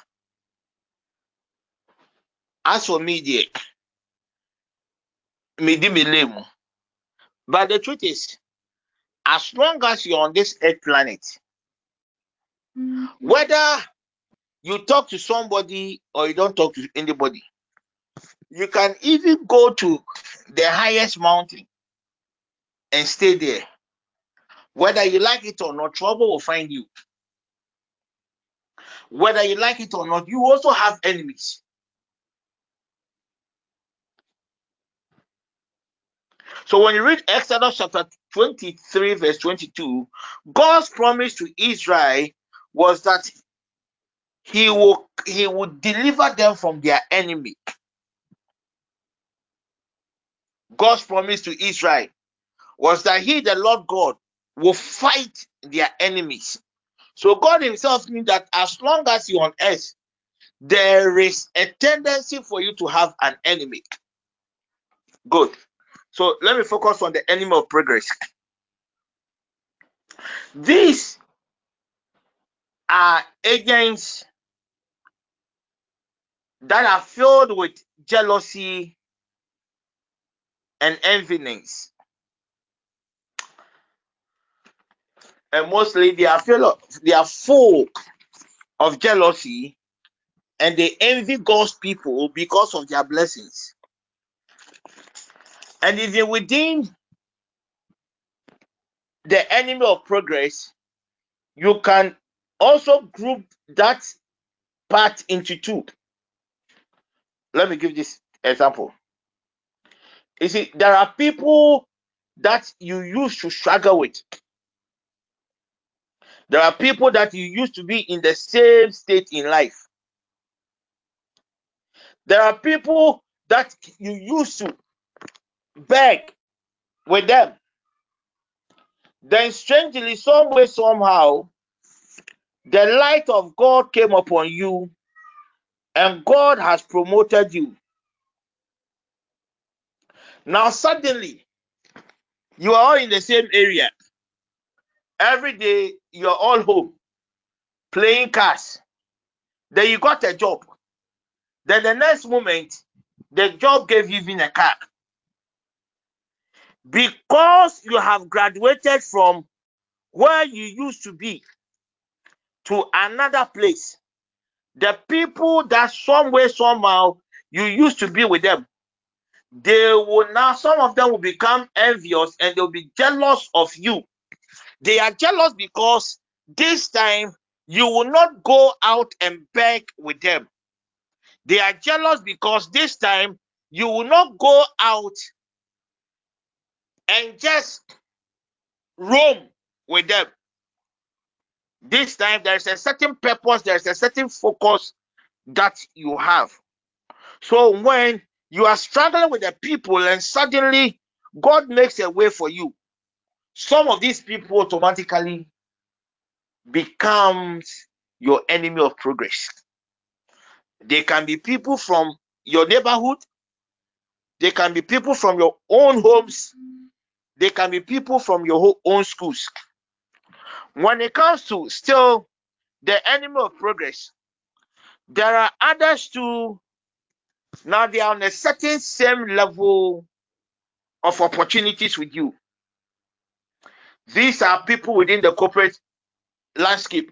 As for me, dear, me di me lame. But the truth is, as long as you're on this earth planet, mm-hmm. whether you talk to somebody or you don't talk to anybody, you can even go to the highest mountain and stay there. Whether you like it or not, trouble will find you. Whether you like it or not, you also have enemies. So when you read Exodus chapter 23, verse 22, God's promise to Israel was that he will he would deliver them from their enemy. God's promise to Israel was that he, the Lord God, will fight their enemies. So God Himself knew that as long as you're on earth, there is a tendency for you to have an enemy. Good. So let me focus on the enemy of progress. These are agents that are filled with jealousy and enviness. And mostly they are full they are full of jealousy and they envy God's people because of their blessings. And even within the enemy of progress, you can also group that part into two. Let me give this example. You see, there are people that you used to struggle with. There are people that you used to be in the same state in life. There are people that you used to beg with them. Then, strangely, some way, somehow, the light of God came upon you and God has promoted you. Now, suddenly, you are all in the same area. Every day, you're all home playing cars. Then you got a job. Then the next moment, the job gave you even a car. Because you have graduated from where you used to be to another place, the people that some way, somehow, you used to be with them, they will now, some of them will become envious and they'll be jealous of you. They are jealous because this time you will not go out and beg with them. They are jealous because this time you will not go out and just roam with them. This time there's a certain purpose, there's a certain focus that you have. So when you are struggling with the people and suddenly God makes a way for you, some of these people automatically becomes your enemy of progress. They can be people from your neighborhood, they can be people from your own homes, they can be people from your own schools. When it comes to still the enemy of progress, there are others too. Now they are on a certain same level of opportunities with you. These are people within the corporate landscape.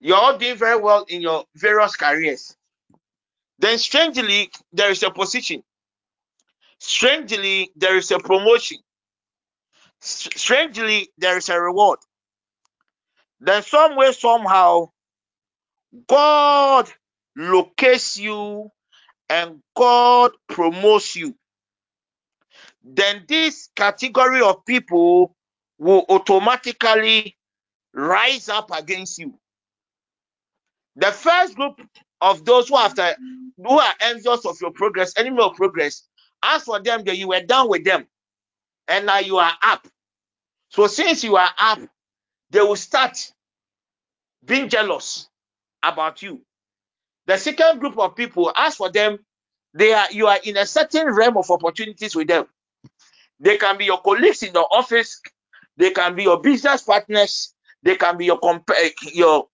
You're all doing very well in your various careers. Then, strangely, there is a position. Strangely, there is a promotion. Strangely, there is a reward. Then, some way, somehow, God locates you and God promotes you. Then, this category of people will automatically rise up against you. The first group of those who after who are envious of your progress, enemy of progress, as for them, that you were down with them, and now you are up. So since you are up, they will start being jealous about you. The second group of people, as for them, they are you are in a certain realm of opportunities with them. They can be your colleagues in the office, they can be your business partners, they can be your comp- eh, your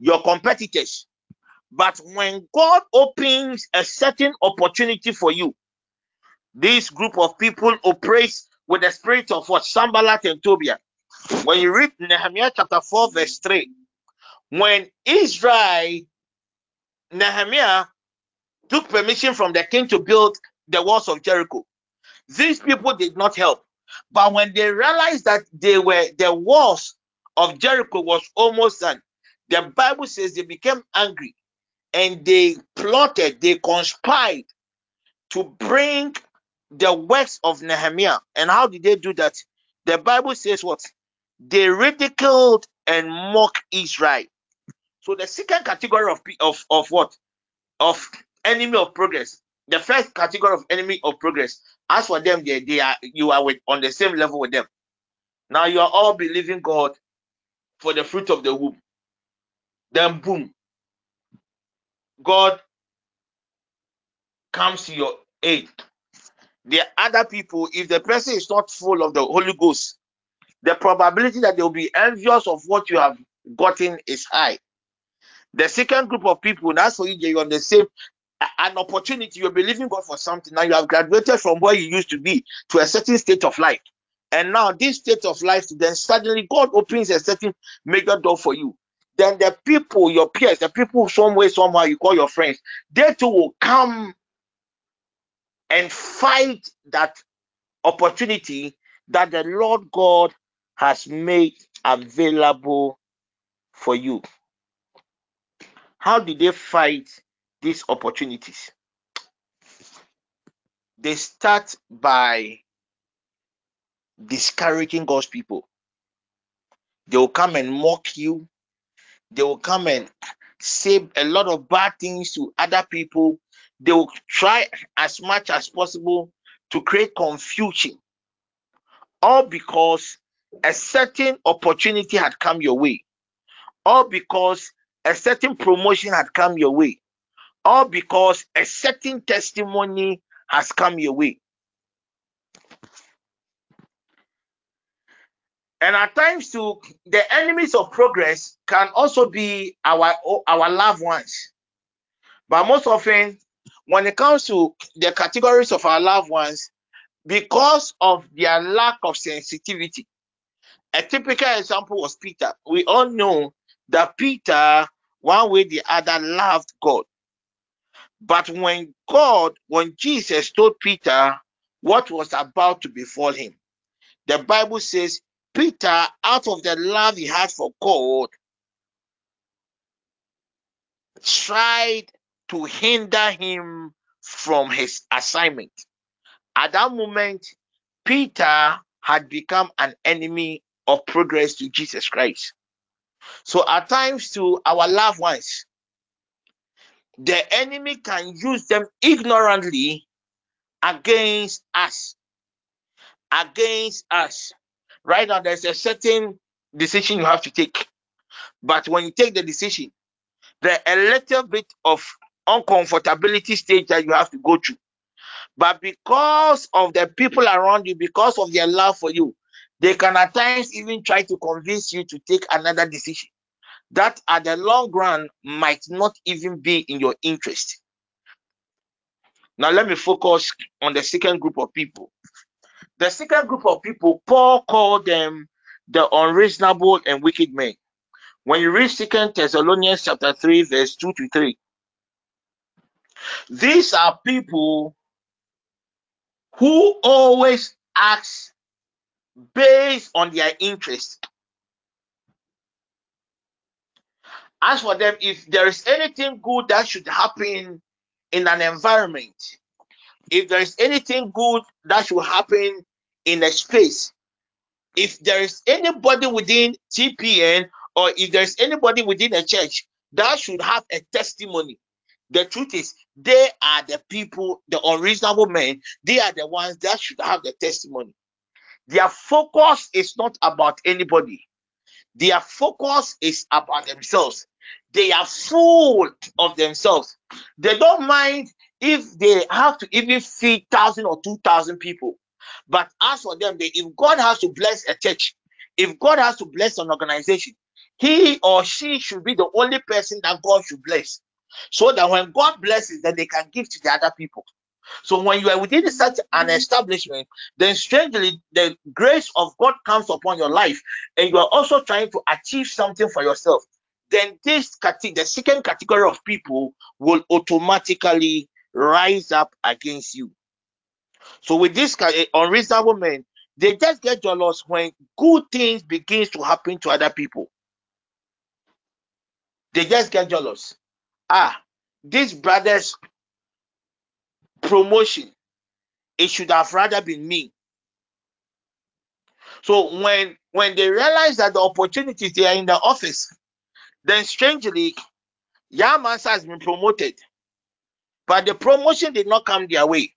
your competitors. But when God opens a certain opportunity for you, this group of people operates with the spirit of what? Sanballat and Tobiah. When you read Nehemiah chapter 4, verse 3, when Israel, Nehemiah took permission from the king to build the walls of Jericho, these people did not help. But when they realized that they were the walls of Jericho was almost done, the Bible says they became angry and they plotted, they conspired to bring the works of Nehemiah. And how did they do that? The Bible says what? They ridiculed and mocked Israel. So the second category of of of what? Of enemy of progress. The first category of enemy of progress. As for them, they, they are you are with on the same level with them. Now you are all believing God for the fruit of the womb. Then boom, God comes to your aid. The other people, if the person is not full of the Holy Ghost, the probability that they will be envious of what you have gotten is high. The second group of people, that's for you, you're on the same an opportunity. You're believing God for something. Now you have graduated from where you used to be to a certain state of life. And now this state of life, then suddenly God opens a certain major door for you. Then the people, your peers, the people some way, somehow you call your friends, they too will come and fight that opportunity that the Lord God has made available for you. How did they fight these opportunities? They start by discouraging God's people. They will come and mock you. They will come and say a lot of bad things to other people. They will try as much as possible to create confusion, all because a certain opportunity had come your way, all because a certain promotion had come your way, all because a certain testimony has come your way. And at times too, the enemies of progress can also be our our loved ones. But most often, when it comes to the categories of our loved ones, because of their lack of sensitivity, a typical example was Peter. We all know that Peter, one way or the other, loved God. But when God, when Jesus told Peter what was about to befall him, the Bible says Peter, out of the love he had for God, tried to hinder him from his assignment. At that moment, Peter had become an enemy of progress to Jesus Christ. So at times, to our loved ones, the enemy can use them ignorantly against us. Against us. Right now, there's a certain decision you have to take. But when you take the decision, there a little bit of uncomfortability stage that you have to go through. But because of the people around you, because of their love for you, they can at times even try to convince you to take another decision that at the long run might not even be in your interest. Now, let me focus on the second group of people. The second group of people, Paul called them the unreasonable and wicked men. When you read Second Thessalonians chapter 3, verse 2 to 3, These are people who always act based on their interest. As for them, if there is anything good that should happen in an environment, if there is anything good that should happen in a space, if there is anybody within TPN or if there is anybody within a church that should have a testimony, the truth is they are the people, the unreasonable men, they are the ones that should have the testimony. Their focus is not about anybody. Their focus is about themselves. They are full of themselves. They don't mind if they have to even feed thousand or two thousand people. But as for them, they, if God has to bless a church, if God has to bless an organization, he or she should be the only person that God should bless. So that when God blesses, then they can give to the other people. So when you are within such an mm-hmm. establishment, then strangely the grace of God comes upon your life, and you are also trying to achieve something for yourself. Then this category, the second category of people will automatically rise up against you. So with this eh, unreasonable men, they just get jealous when good things begins to happen to other people. They just get jealous. Ah, this brother's promotion, it should have rather been me. So when when they realize that the opportunities they are in the office, then strangely, Yamansa has been promoted, but the promotion did not come their way.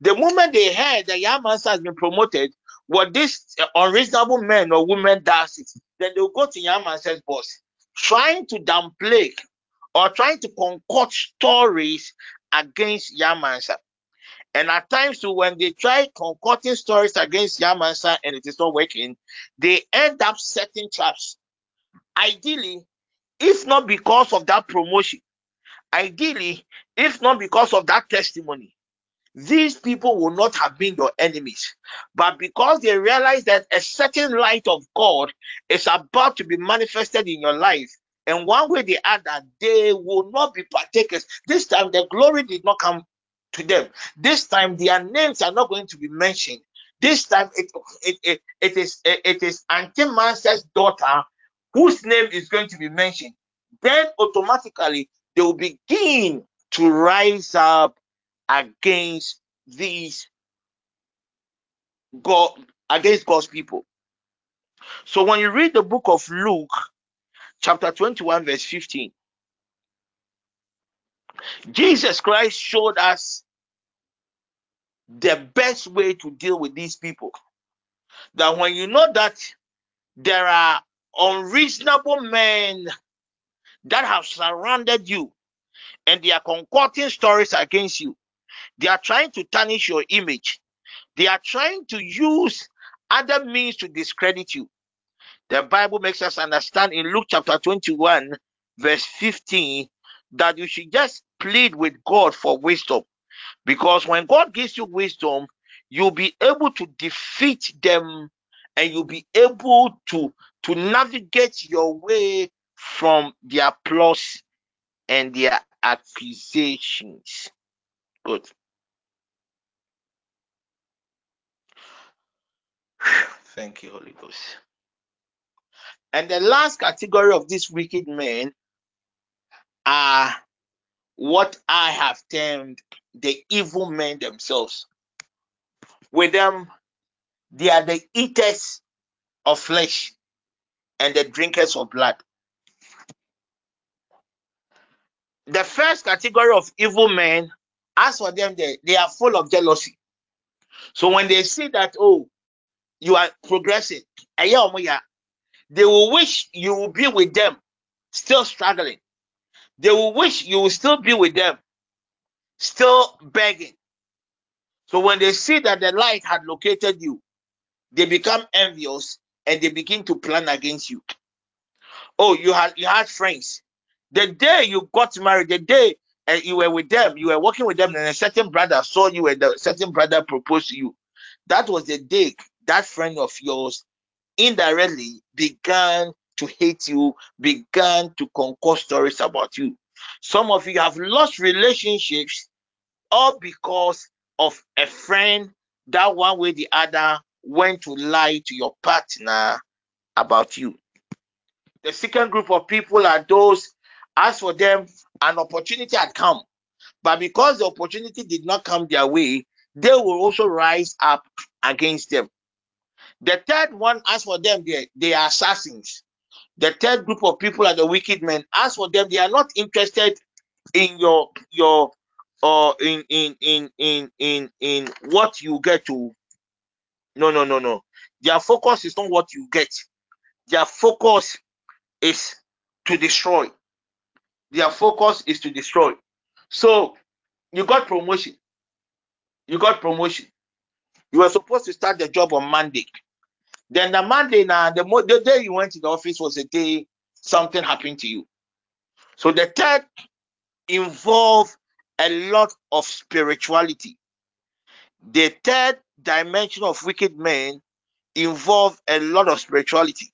The moment they heard that Yamansa has been promoted, what this unreasonable man or woman does it, then they'll go to Yamansa's boss, trying to downplay or trying to concoct stories against Yamansa. And at times, too, when they try concocting stories against Yamansa and it is not working, they end up setting traps. Ideally, if not because of that promotion, ideally, if not because of that testimony, these people will not have been your enemies. But because they realize that a certain light of God is about to be manifested in your life, and one way the other, they will not be partakers. This time, the glory did not come to them. This time, their names are not going to be mentioned. This time, it, it, it, it is it is Auntie Mansa's daughter whose name is going to be mentioned. Then automatically they will begin to rise up against these God against God's people. So when you read the book of Luke, chapter 21, verse 15, Jesus Christ showed us the best way to deal with these people. That when you know that there are unreasonable men that have surrounded you and they are concocting stories against you, they are trying to tarnish your image, they are trying to use other means to discredit you. The Bible makes us understand in Luke chapter 21, verse 15, that you should just plead with God for wisdom because when God gives you wisdom, you'll be able to defeat them and you'll be able to, to navigate your way from their plots and their accusations. Good. Thank you, Holy Ghost. And the last category of these wicked men are what I have termed the evil men themselves. With them, they are the eaters of flesh and the drinkers of blood. The first category of evil men, as for them, they, they are full of jealousy. So when they see that, oh, you are progressing, they will wish you will be with them, still struggling. They will wish you will still be with them, still begging. So when they see that the light had located you, they become envious and they begin to plan against you. Oh, you had you had friends. The day you got married, the day uh, you were with them, you were working with them, and a certain brother saw you, and a certain brother proposed to you. That was the day that friend of yours indirectly began to hate you, began to concoct stories about you. Some of you have lost relationships all because of a friend that one way the other went to lie to your partner about you. The second group of people are those, as for them, an opportunity had come, but because the opportunity did not come their way, they will also rise up against them. The third one, as for them, they, they are assassins. The third group of people are the wicked men. As for them, they are not interested in your your or in in in in in in what you get to. No, no, no, no. Their focus is not what you get. Their focus is to destroy. Their focus is to destroy. So you got promotion. You got promotion. You were supposed to start the job on Monday. Then the Monday now, the, mo- the day you went to the office was the day something happened to you. So the third involve a lot of spirituality. The third dimension of wicked men involve a lot of spirituality.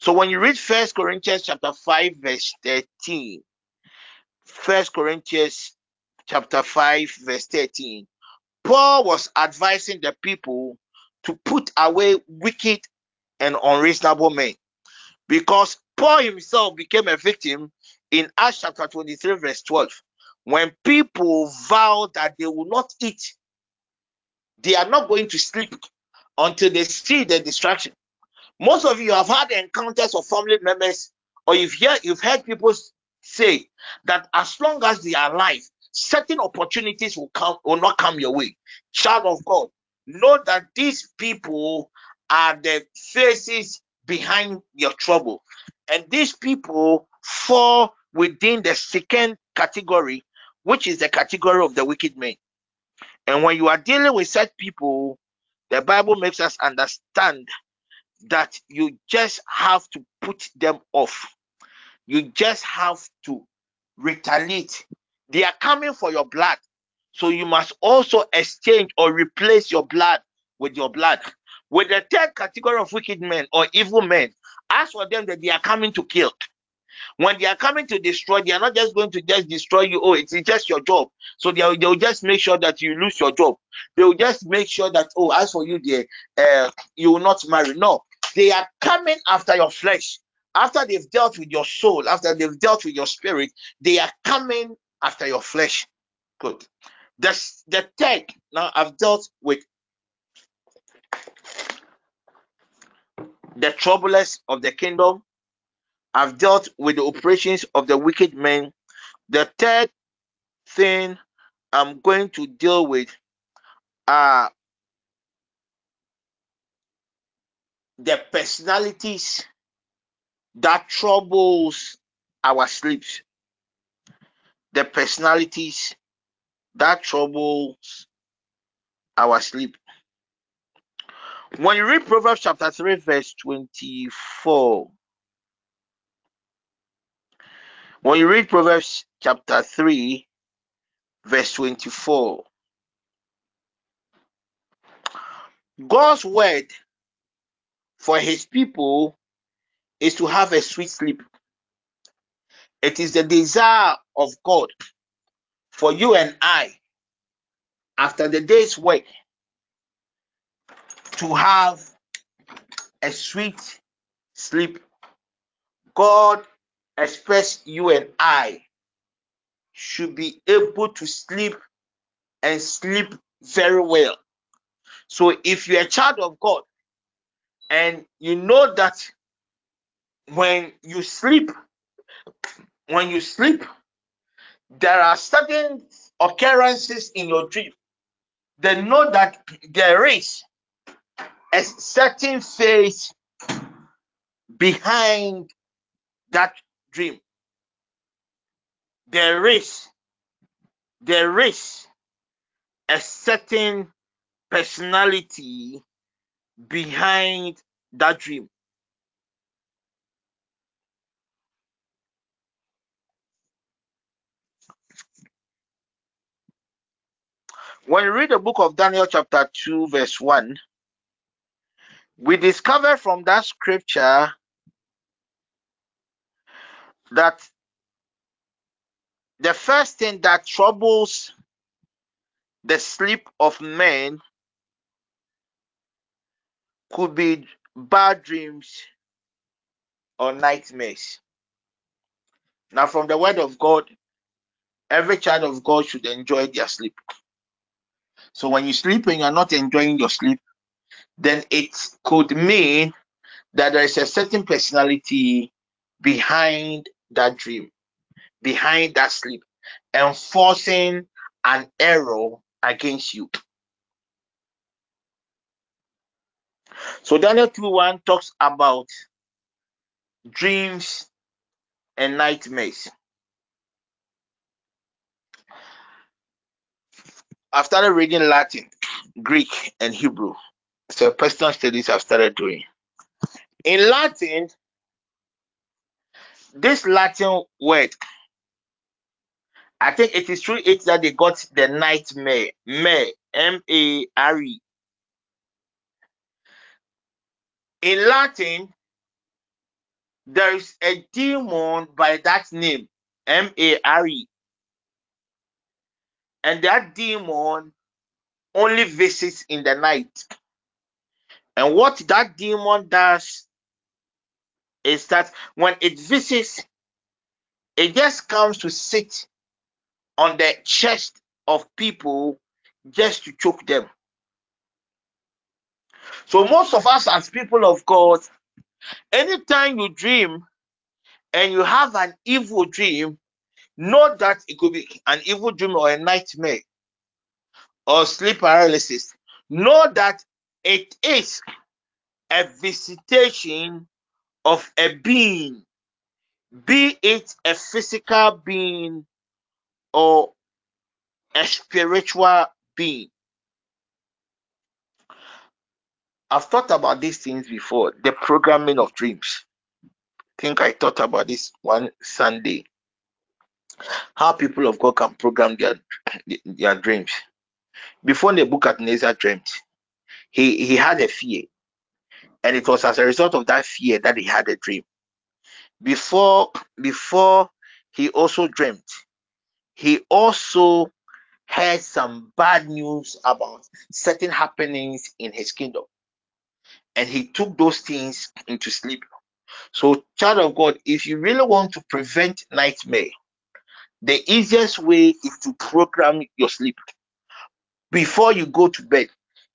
So when you read First Corinthians chapter 5, verse 13, First Corinthians chapter 5, verse 13, Paul was advising the people to put away wicked and unreasonable men because Paul himself became a victim in Acts chapter 23, verse 12. When people vowed that they will not eat, they are not going to sleep until they see the destruction. Most of you have had encounters of family members, or you've heard, you've heard people say that as long as they are alive, certain opportunities will come will not come your way. Child of God, know that these people are the faces behind your trouble, and these people fall within the second category, which is the category of the wicked men. And when you are dealing with such people, the Bible makes us understand that you just have to put them off. You just have to retaliate. They are coming for your blood. So you must also exchange or replace your blood with your blood. With the third category of wicked men or evil men, as for them that they are coming to kill. When they are coming to destroy, they are not just going to just destroy you. Oh, it's just your job. So they'll, they'll just make sure that you lose your job. They will just make sure that, oh, as for you, there, uh, you will not marry. No, they are coming after your flesh. After they've dealt with your soul, after they've dealt with your spirit, they are coming after your flesh. Good. The, the third, now I've dealt with the troublers of the kingdom. I've dealt with the operations of the wicked men. The third thing I'm going to deal with are the personalities that troubles our sleeps. The personalities that troubles our sleep. When you read Proverbs chapter 3, verse 24, when you read Proverbs chapter 3, verse 24, God's word for his people is to have a sweet sleep. It is the desire of God for you and I after the day's work to have a sweet sleep. God expects you and I should be able to sleep and sleep very well. So if you're a child of God and you know that when you sleep, when you sleep, there are certain occurrences in your dream, then know that there is a certain phase behind that dream. There is, there is a certain personality behind that dream. When you read the book of Daniel, chapter 2, verse 1, we discover from that scripture that the first thing that troubles the sleep of men could be bad dreams or nightmares. Now, from the word of God, every child of God should enjoy their sleep. So, when you sleep and you're not enjoying your sleep, then it could mean that there is a certain personality behind that dream, behind that sleep, enforcing an error against you. So Daniel 2:1 talks about dreams and nightmares. I've started reading Latin, Greek, and Hebrew. So personal studies I've started doing. In Latin, this Latin word, I think it is through it that they got the nightmare, M-A-R-E. In Latin, there is a demon by that name, M-A-R-E. And that demon only visits in the night. And what that demon does is that when it visits, it just comes to sit on the chest of people just to choke them. So, most of us, as people of God, anytime you dream and you have an evil dream, know that it could be an evil dream or a nightmare or sleep paralysis. Know that it is a visitation of a being, be it a physical being or a spiritual being. I've thought about these things before. The programming of dreams. I think I thought about this one Sunday. How people of God can program their their dreams. Before Nebuchadnezzar dreamed, he, he had a fear. And it was as a result of that fear that he had a dream. Before before he also dreamt, he also heard some bad news about certain happenings in his kingdom. And he took those things into sleep. So, child of God, if you really want to prevent nightmare, the easiest way is to program your sleep before you go to bed.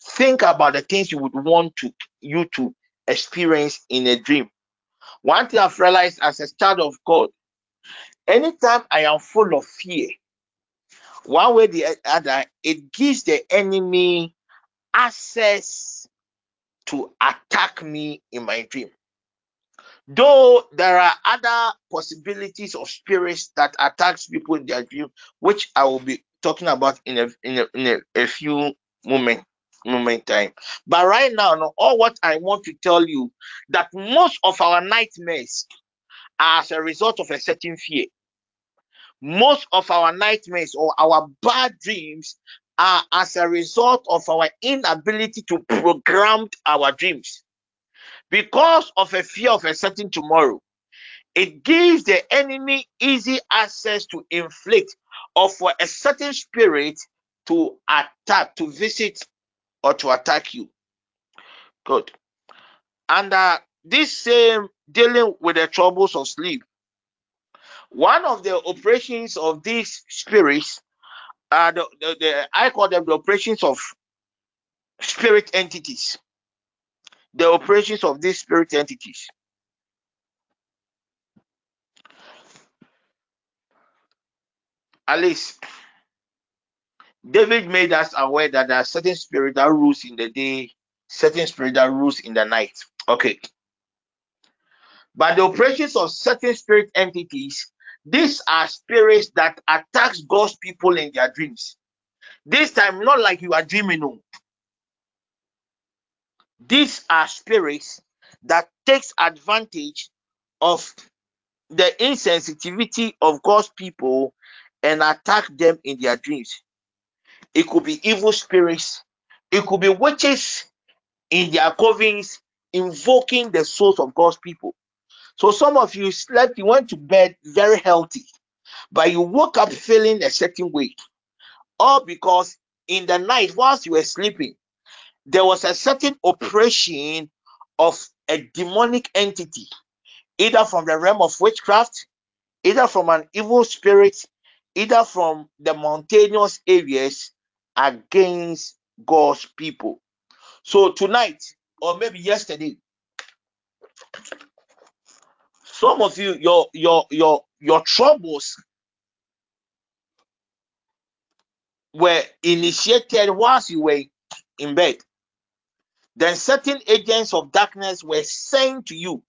Think about the things you would want to you to experience in a dream. One thing I've realized as a child of God, anytime I am full of fear, one way or the other, it gives the enemy access to attack me in my dream. Though there are other possibilities of spirits that attacks people in their dream, which I will be talking about in a in a, in a, a few moment moment time. But right now, no, all what I want to tell you that most of our nightmares are as a result of a certain fear. Most of our nightmares or our bad dreams are as a result of our inability to program our dreams because of a fear of a certain tomorrow it gives the enemy easy access to inflict or for a certain spirit to attack, to visit or to attack you. Good. And uh, this same dealing with the troubles of sleep, one of the operations of these spirits, uh, the, the, the, I call them the operations of spirit entities. The operations of these spirit entities. Least David made us aware that there are certain spirits that rules in the day, certain spirit that rules in the night. Okay. But the operations of certain spirit entities, these are spirits that attacks God's people in their dreams. This time, not like you are dreaming. No. These are spirits that takes advantage of the insensitivity of God's people and attack them in their dreams. It could be evil spirits, it could be witches in their covens, invoking the souls of God's people. So some of you slept, you went to bed very healthy, but you woke up feeling a certain way, all because in the night whilst you were sleeping, there was a certain operation of a demonic entity, either from the realm of witchcraft, either from an evil spirit, either from the mountainous areas against God's people. So tonight, or maybe yesterday, some of you, your your your your troubles were initiated whilst you were in bed. Then certain agents of darkness were sent to you,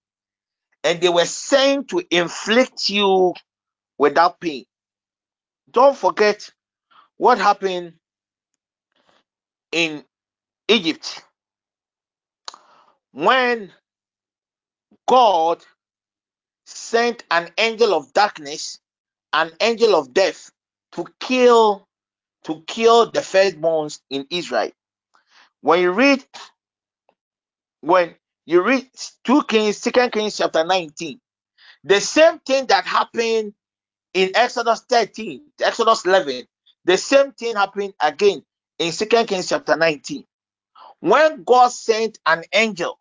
and they were sent to inflict you without pain. Don't forget what happened in Egypt when God sent an angel of darkness, an angel of death to kill to kill the firstborns in Israel. When you read when you read 2 Kings, 2 Kings chapter 19, the same thing that happened in Exodus 13, Exodus 11, the same thing happened again in 2 Kings chapter 19. When God sent an angel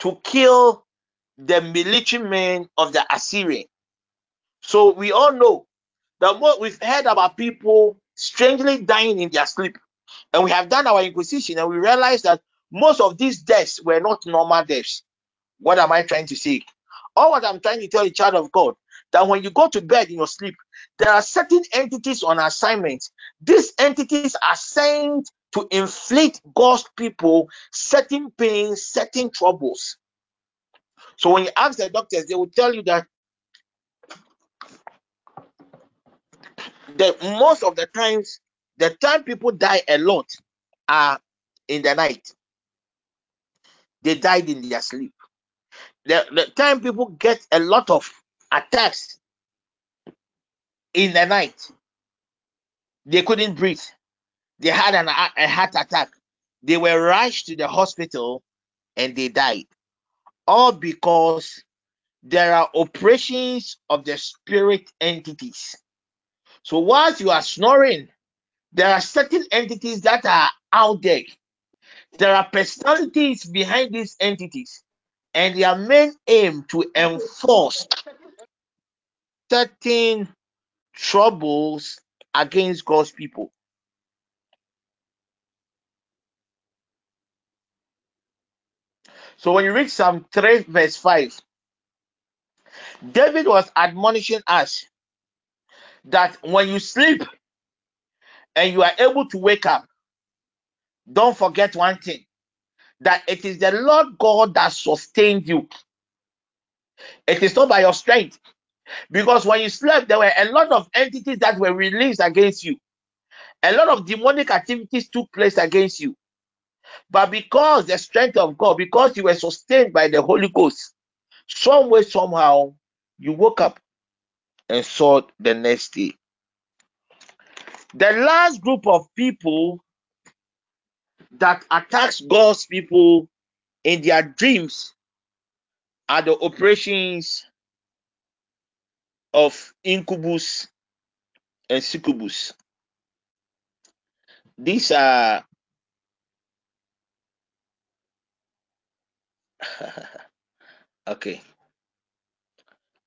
to kill the military men of the Assyrian. So we all know that what we've heard about people strangely dying in their sleep. And we have done our inquisition and we realized that most of these deaths were not normal deaths. What am I trying to say? All what I'm trying to tell you, child of God, that when you go to bed in your sleep, there are certain entities on assignment. These entities are sent to inflict God's people certain pains, certain troubles. So when you ask the doctors, they will tell you that most of the times, the time people die a lot are in the night. They died in their sleep. The, the time people get a lot of attacks in the night, they couldn't breathe. They had an, a heart attack. They were rushed to the hospital and they died. All because there are operations of the spirit entities. So whilst you are snoring, there are certain entities that are out there. There are personalities behind these entities, and their main aim to enforce certain troubles against God's people. So when you read Psalm 3, verse 5, David was admonishing us that when you sleep and you are able to wake up, don't forget one thing that it is the Lord God that sustained you. It is not by your strength. Because when you slept, there were a lot of entities that were released against you. A lot of demonic activities took place against you. But because the strength of God, because you were sustained by the Holy Ghost, some way, somehow, you woke up and saw the next day. The last group of people that attacks God's people in their dreams are the operations of incubus and succubus. These are okay.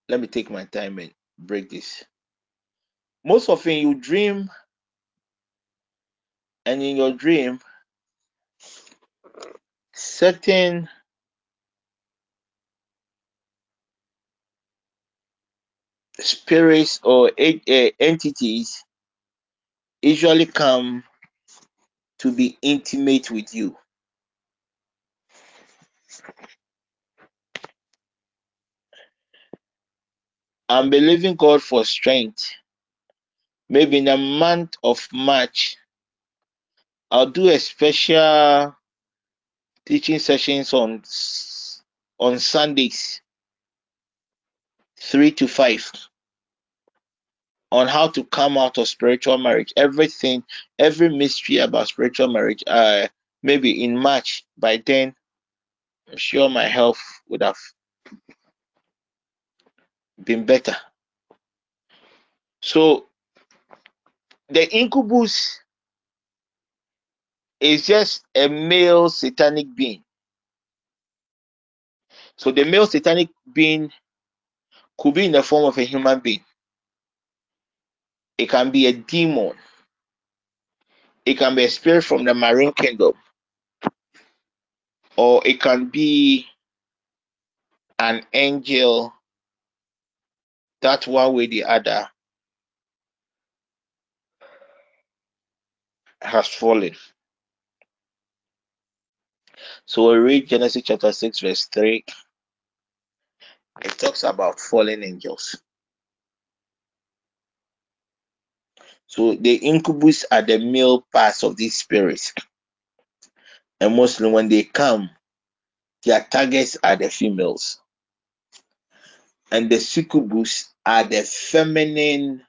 Let me take my time and break this. Most often, you dream, and in your dream, certain spirits or entities usually come to be intimate with you. I'm believing God for strength. Maybe in the month of March, I'll do a special teaching sessions on on Sundays, three to five, on how to come out of spiritual marriage. Everything, every mystery about spiritual marriage. Uh, maybe in March. By then, I'm sure my health would have been better. So the incubus is just a male satanic being. So the male satanic being could be in the form of a human being. It can be a demon. It can be a spirit from the marine kingdom. Or it can be an angel that one way the other has fallen. So we read Genesis chapter 6, verse 3. It talks about fallen angels. So the incubus are the male parts of these spirits. And mostly when they come, their targets are the females. And the succubus are the feminine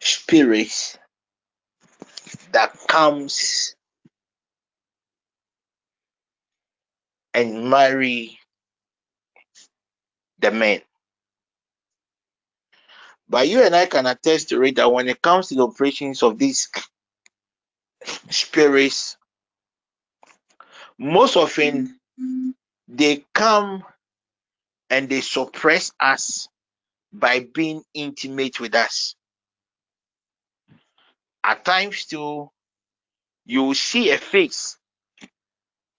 spirits that comes and marry the men. But you and I can attest to it that when it comes to the operations of these spirits, most often they come and they suppress us by being intimate with us. At times, too, you see a face.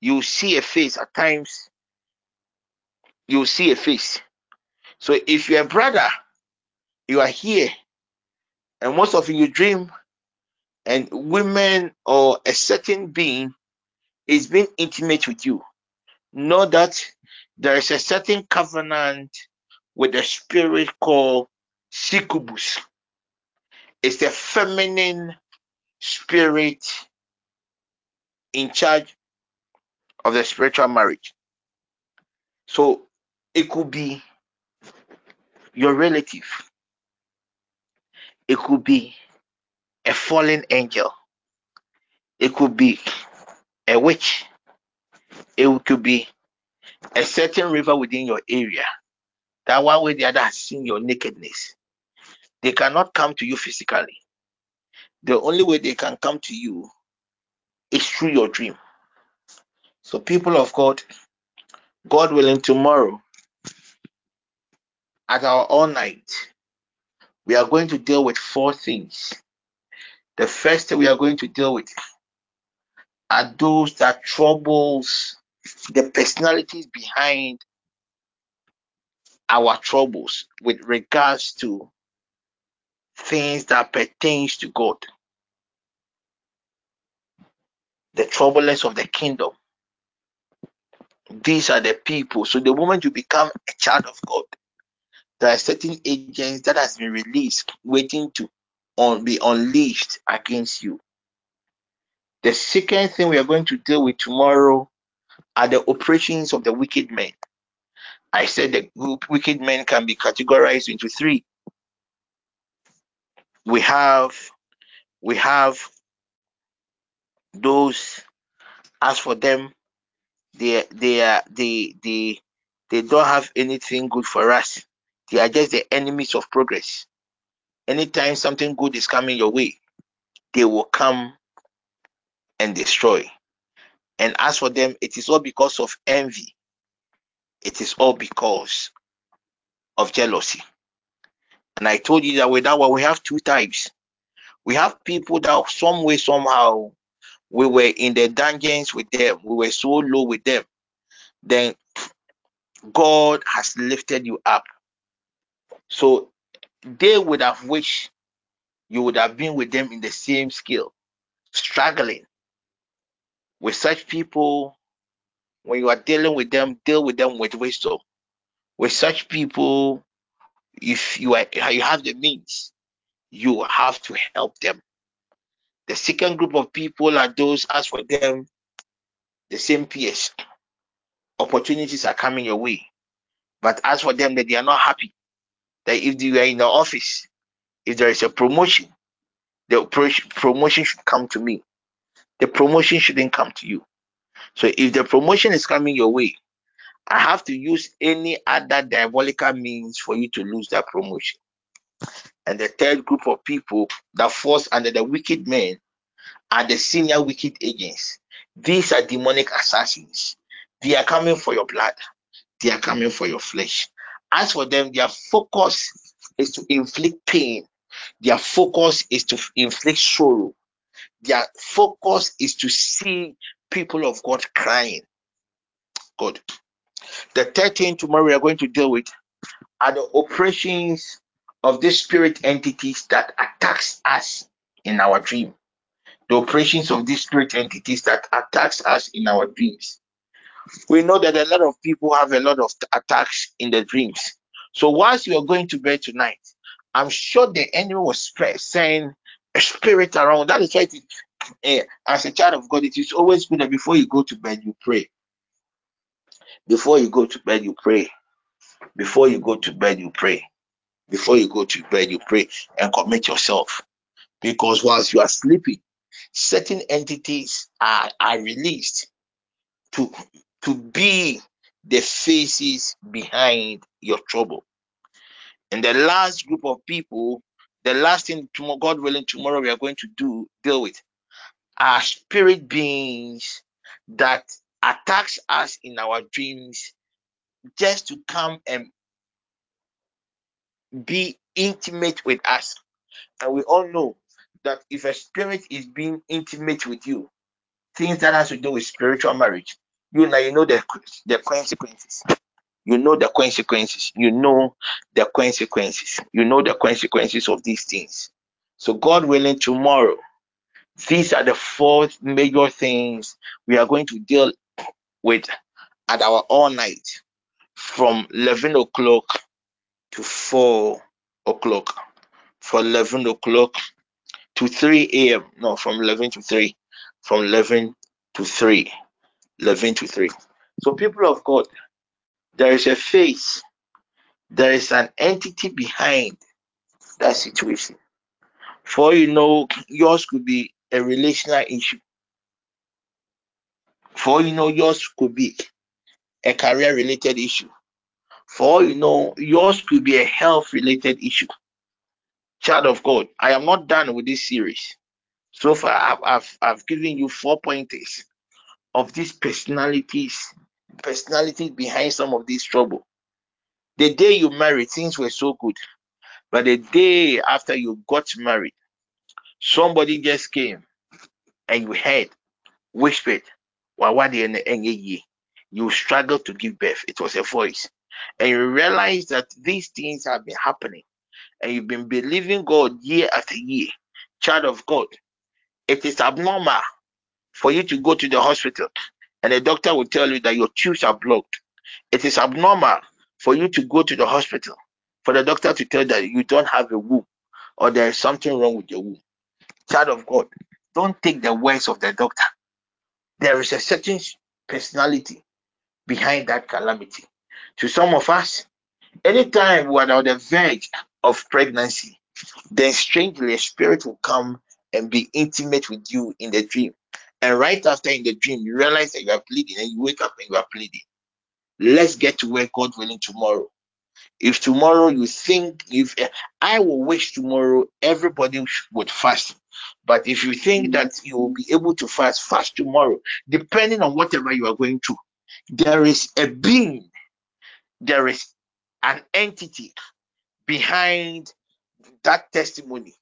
You see a face. At times, you see a face. So if you're a brother, you are here, and most often you dream, and women or a certain being is being intimate with you. Know that there is a certain covenant with a spirit called succubus. It's a feminine spirit in charge of the spiritual marriage. So it could be your relative, it could be a fallen angel, it could be a witch, it could be a certain river within your area that one way or the other has seen your nakedness. They cannot come to you physically. The only way they can come to you is through your dream. So, people of God, God willing, tomorrow at our all night, we are going to deal with four things. The first thing we are going to deal with are those that troubles the personalities behind our troubles with regards to things that pertains to God. The troublers of the kingdom. These are the people. So the moment you become a child of God, there are certain agents that has been released waiting to on, be unleashed against you. The second thing we are going to deal with tomorrow are the operations of the wicked men. I said the wicked men can be categorized into three. We have we have those as for them they they are they they they don't have anything good for us. They are just the enemies of progress. Anytime something good is coming your way, they will come and destroy. And as for them, it is all because of envy. It is all because of jealousy. And I told you that with that one, we have two types. We have people that some way, somehow, we were in the dungeons with them. We were so low with them. Then God has lifted you up. So they would have wished you would have been with them in the same skill, struggling. With such people, when you are dealing with them, deal with them with wisdom. With such people, if you are you have the means, you have to help them. The second group of people are those as for them, the same peers. Opportunities are coming your way. But as for them, that they are not happy. That if you are in the office, if there is a promotion, the promotion should come to me. The promotion shouldn't come to you. So if the promotion is coming your way, I have to use any other diabolical means for you to lose that promotion. And the third group of people that falls under the wicked men are the senior wicked agents. These are demonic assassins. They are coming for your blood. They are coming for your flesh. As for them, their focus is to inflict pain. Their focus is to inflict sorrow. Their focus is to see people of God crying. God. The third thing tomorrow we are going to deal with are the operations of these spirit entities that attacks us in our dream. The operations of these spirit entities that attacks us in our dreams. We know that a lot of people have a lot of attacks in their dreams. So whilst you are going to bed tonight, I'm sure the enemy was saying a spirit around. That is why it is, uh, as a child of God, it is always good that before you go to bed, you pray. Before you go to bed, you pray. Before you go to bed, you pray. Before you go to bed, you pray and commit yourself. Because whilst you are sleeping, certain entities are, are released to, to be the faces behind your trouble. And the last group of people, the last thing tomorrow, God willing, tomorrow we are going to do deal with are spirit beings that attacks us in our dreams just to come and be intimate with us. And we all know that if a spirit is being intimate with you, things that has to do with spiritual marriage, you now you know the the consequences. You know the consequences. You know the consequences. You know the consequences of these things. So God willing, tomorrow, these are the four major things we are going to deal with at our all night from 11 o'clock to 4 o'clock. from 11 o'clock to 3 a.m. No, from 11 to 3. From 11 to 3. 11 to 3. So, people of God, there is a face, there is an entity behind that situation. For you know, yours could be a relational issue. For you know, yours could be a career related issue. For you know, yours could be a health related issue. Child of God, I am not done with this series. So far, I've, I've, I've given you four pointers of these personalities, personalities behind some of this trouble. The day you married, things were so good. But the day after you got married, somebody just came and you heard, whispered, Wawadi and You struggled to give birth. It was a voice. And you realize that these things have been happening. And you've been believing God year after year. Child of God, it is abnormal for you to go to the hospital and the doctor will tell you that your tubes are blocked. It is abnormal for you to go to the hospital for the doctor to tell that you don't have a womb or there is something wrong with your womb. Child of God, don't take the words of the doctor. There is a certain personality behind that calamity. To some of us, anytime we are on the verge of pregnancy, then strangely a spirit will come and be intimate with you in the dream. And right after in the dream, you realize that you are bleeding and you wake up and you are bleeding. Let's get to where God willing tomorrow. If tomorrow you think, if I will wish tomorrow everybody would fast. But if you think that you will be able to fast, fast tomorrow, depending on whatever you are going through. There is a being, there is an entity behind that testimony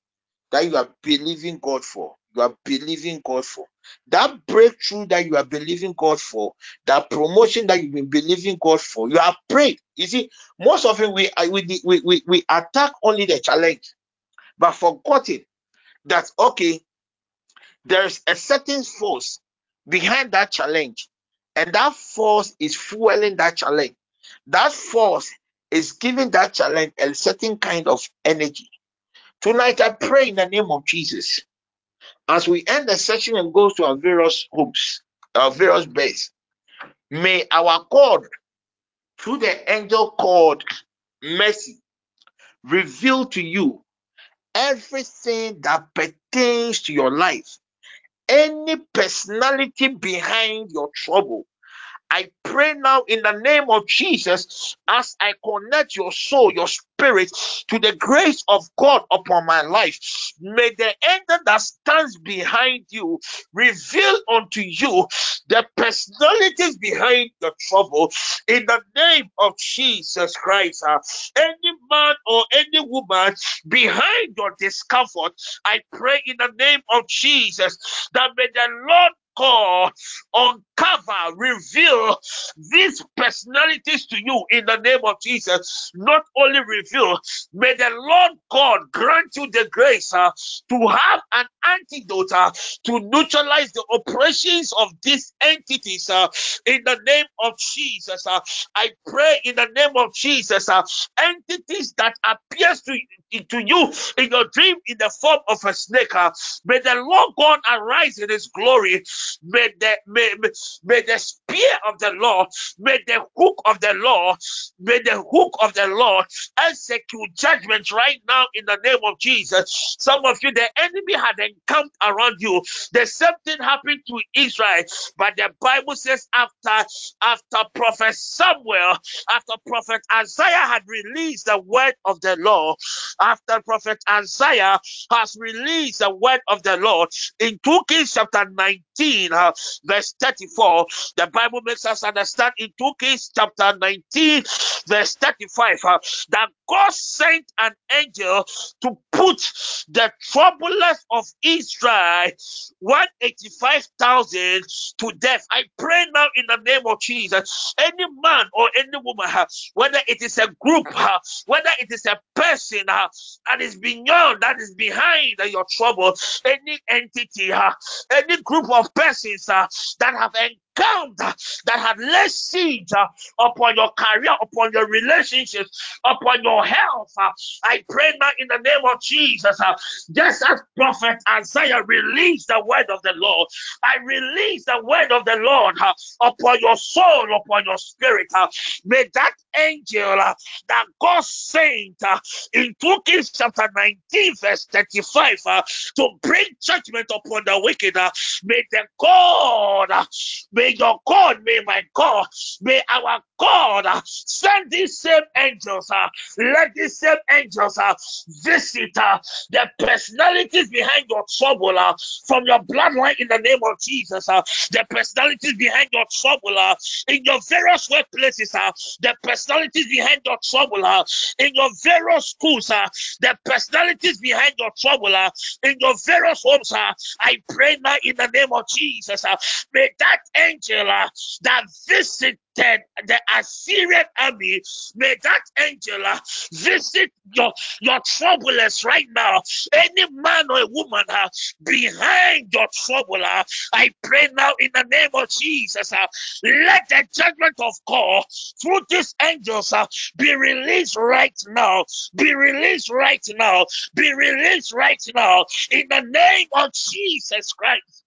that you are believing God for. You are believing God for that breakthrough that you are believing God for, that promotion that you've been believing God for. You are prayed. You see, most often we we we we, we attack only the challenge, but forgetting that okay, there's a certain force behind that challenge, and that force is fueling that challenge. That force is giving that challenge a certain kind of energy. Tonight, I pray in the name of Jesus as we end the session and go to our various hopes, our various base. May our God, through the angel called mercy, reveal to you everything that pertains to your life, any personality behind your trouble I pray now in the name of Jesus as I connect your soul, your spirit to the grace of God upon my life. May the angel that stands behind you reveal unto you the personalities behind the trouble in the name of Jesus Christ. Uh, any man or any woman behind your discomfort, I pray in the name of Jesus that may the Lord God uncover, reveal these personalities to you in the name of Jesus. Not only reveal, may the Lord God grant you the grace uh, to have an antidote uh, to neutralize the operations of these entities uh, in the name of Jesus. Uh, I pray in the name of Jesus, uh, entities that appears to, to you in your dream in the form of a snake. Uh, may the Lord God arise in his glory. May the, may, may, the spear of the Lord, may the hook of the Lord, may the hook of the Lord execute judgment right now in the name of Jesus. Some of you, the enemy had encamped around you. The same thing happened to Israel, but the Bible says after after Prophet Samuel, after Prophet Isaiah had released the word of the Lord, after Prophet Isaiah has released the word of the Lord in 2 Kings chapter 19, uh, verse 34, the Bible makes us understand in 2 Kings chapter 19, verse 35, uh, that God sent an angel to put the troublers of Israel 185,000 to death. I pray now in the name of Jesus. Any man or any woman, uh, whether it is a group, uh, whether it is a person uh, that is beyond, that is behind your trouble, any entity, uh, any group of persons uh, that have encountered, that have laid siege uh, upon your career, upon your relationships, upon your health. uh, I pray now in the name of Jesus, uh, just as prophet Isaiah released the word of the Lord, I release the word of the Lord uh, upon your soul, upon your spirit. uh, may that angel uh, that God sent uh, in 2 Kings chapter 19, verse 35, uh, to bring judgment upon the wicked, uh, may the God, uh, may your God, may my God, may our God uh, send these same angels. Uh, let these same angels uh, visit uh, the personalities behind your trouble uh, from your bloodline in the name of Jesus. Uh, the personalities behind your trouble uh, in your various workplaces. Uh, the personalities behind your trouble uh, in your various schools. Uh, the personalities behind your trouble uh, in your various homes. Uh, I pray now in the name of Jesus. Uh, may that angel uh, that visited the Assyrian army, may that angel uh, visit your, your troublers right now. Any man or woman uh, behind your trouble, uh, I pray now in the name of Jesus. Uh, let the judgment of God through these angels uh, be released right now. Be released right now. Be released right now in the name of Jesus Christ.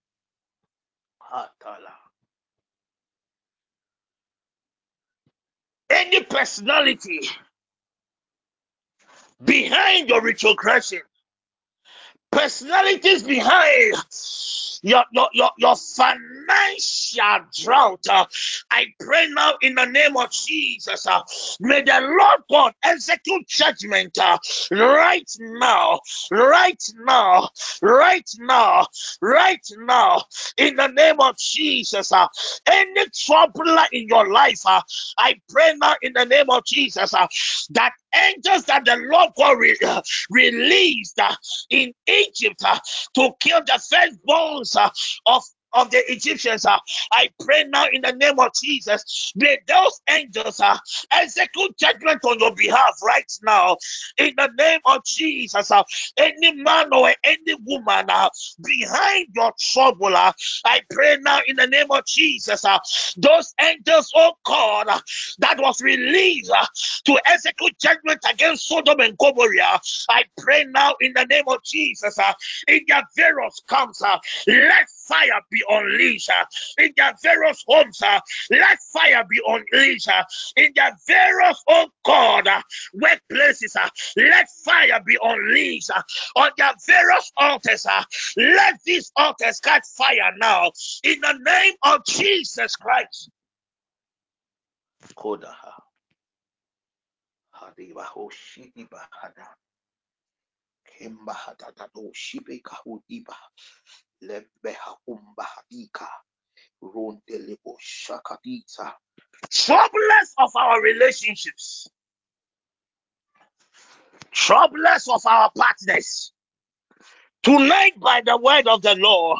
Any personality behind your ritual retrogression, personalities behind your, your, your, your financial drought. Uh, I pray now in the name of Jesus. Uh, may the Lord God execute judgment uh, right now, right now, right now, right now, in the name of Jesus. Uh, any troubler in your life, uh, I pray now in the name of Jesus uh, that angels that the Lord God re- released uh, in Egypt uh, to kill the firstborns uh, of of the Egyptians. Uh, I pray now in the name of Jesus. May those angels uh, execute judgment on your behalf right now. In the name of Jesus. Uh, any man or any woman uh, behind your trouble, uh, I pray now in the name of Jesus. Uh, those angels, oh God, uh, that was released uh, to execute judgment against Sodom and Gomorrah. I pray now in the name of Jesus. Uh, in their various camps, uh, let fire be unleashed uh, in their various homes. Uh, let fire be unleashed uh, in their various, oh God, workplaces. Let fire be unleashed on their various altars. Let these altars catch fire now in the name of Jesus Christ. Kodaha. Lebeha Umbahadika. Rondelebo Shakadita. Troublers of our relationships. Troublers of our partners. Tonight, by the word of the Lord,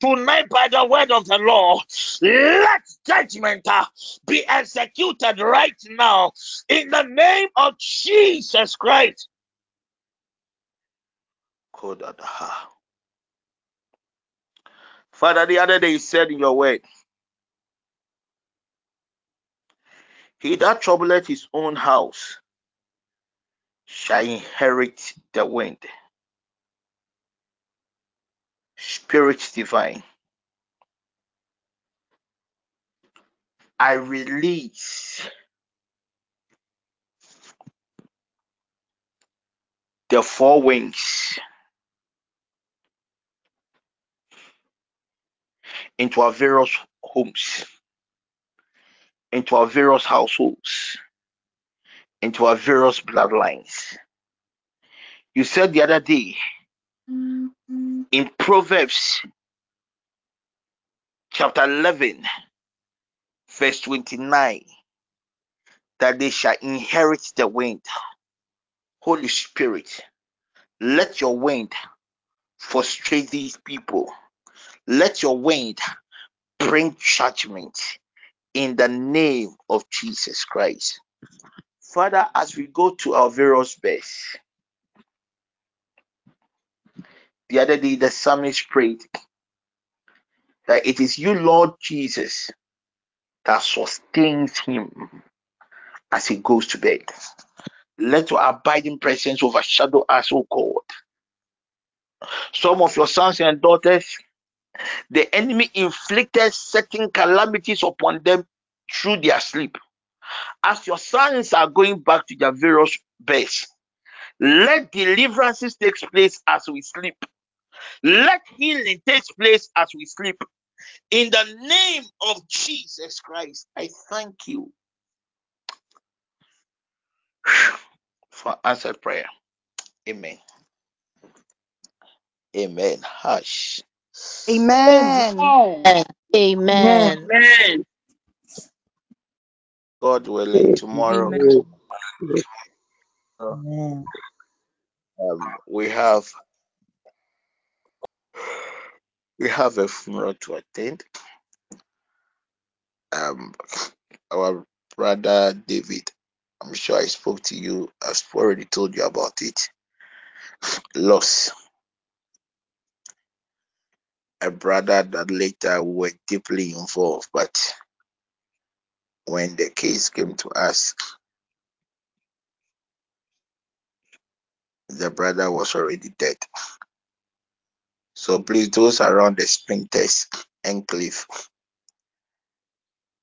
tonight, by the word of the Lord, let judgment uh, be executed right now in the name of Jesus Christ. Father, the other day you said in your word, He that troubleth his own house shall inherit the wind. Spirit divine, I release the four winds into our various homes, into our various households, into our various bloodlines. You said the other day mm-hmm. in Proverbs chapter 11, verse 29, that they shall inherit the wind. Holy Spirit, let your wind frustrate these people. Let your wind bring judgment in the name of Jesus Christ. Father, as we go to our various beds, the other day the psalmist prayed that it is you, Lord Jesus, that sustains him as he goes to bed. Let your abiding presence overshadow us, O God. Some of your sons and daughters, the enemy inflicted certain calamities upon them through their sleep. As your sons are going back to their various beds, let deliverances take place as we sleep. Let healing take place as we sleep. In the name of Jesus Christ, I thank you for answered prayer. Amen. Amen. Hush. Amen. Amen. Amen. Amen. God willing, tomorrow Amen. uh, Amen. um, we have we have a funeral to attend. Um, our brother David, I'm sure I spoke to you. I've already told you about it. Lost a brother that later were deeply involved, but when the case came to us, the brother was already dead. So please, those around the Spintex enclave,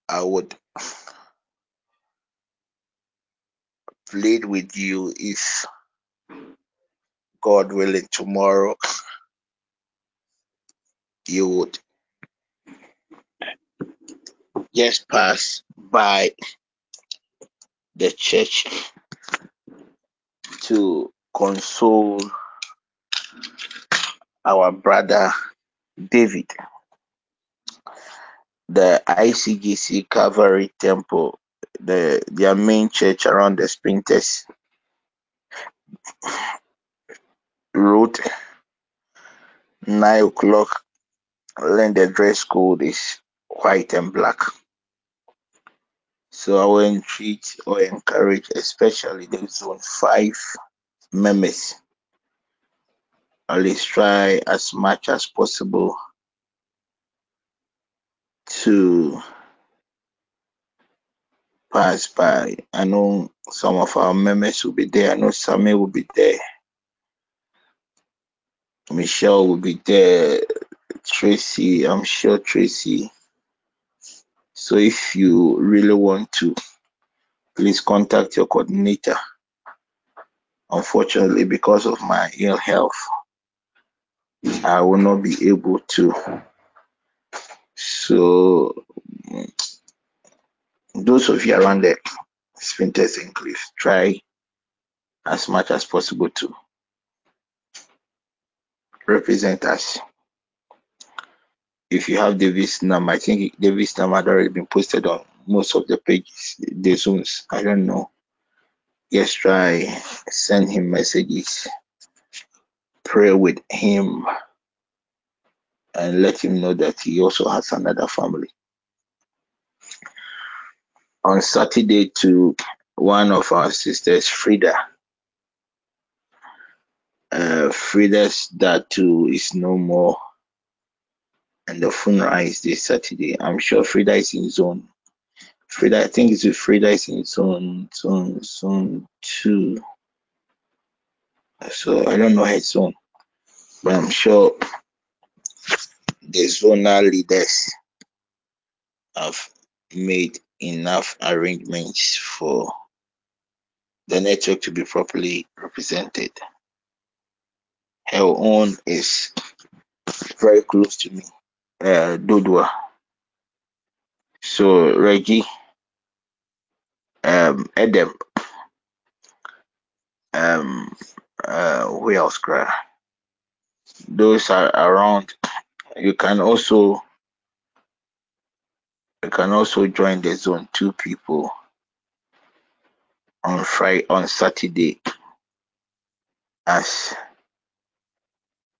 I would plead with you if God willing tomorrow you would just pass by the church to console our brother David. The ICGC Calvary Temple, the their main church around the Spintex Road, nine o'clock. Then the dress code is white and black. So I will entreat or encourage, especially the zone five members, at least try as much as possible to pass by. I know some of our members will be there. I know Sammy will be there. Michelle will be there. Tracy, I'm sure Tracy. So if you really want to, please contact your coordinator. Unfortunately, because of my ill health, I will not be able to. So mm, those of you around the Spintex Enclave, try as much as possible to represent us. If you have David's number, I think David's number had already been posted on most of the pages, the zones. I don't know. Just try send him messages, pray with him, and let him know that he also has another family. On Saturday, to one of our sisters, Frida. Uh, Frida's dad too is no more, and the funeral is this Saturday. I'm sure Frida is in zone. Frida, I think it's with Frida is in zone, zone, zone two. So I don't know her zone, but I'm sure the zonal leaders have made enough arrangements for the network to be properly represented. Her own is very close to me, uh, Dodua. So Reggie, um, Edem, um, uh, who else? Cry? Those are around. You can also you can also join the zone two people on Friday on Saturday as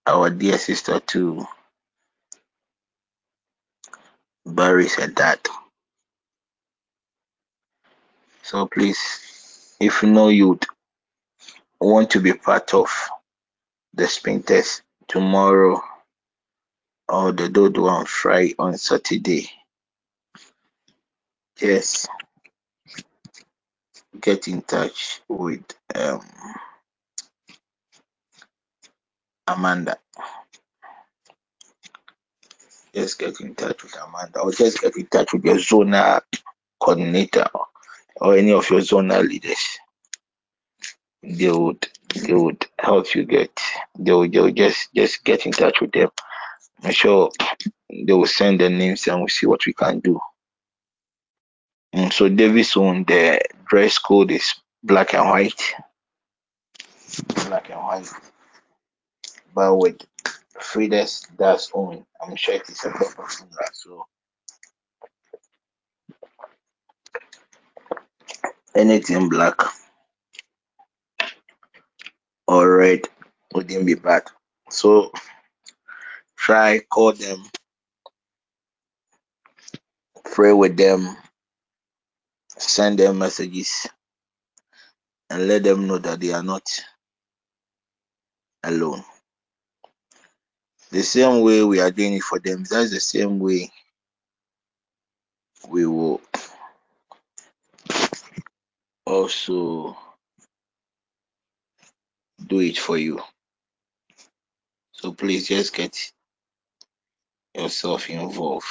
our dear sister to bury said that. So please, if you know you'd want to be part of the Spintex tomorrow or the dodo on Friday on Saturday, yes, get in touch with um, Amanda. Just get in touch with Amanda or just get in touch with your zonal coordinator or any of your zonal leaders. They would they would help you get they will, they will just just get in touch with them. I'm sure they will send the names and we'll see what we can do. And so Davis on the dress code is black and white. Black and white. But with Frida's that's on I'm sure it is a proper funeral. So anything black or red wouldn't be bad. So try call them, pray with them, send them messages, and let them know that they are not alone. The same way we are doing it for them, that's the same way we will also do it for you. So please just get yourself involved.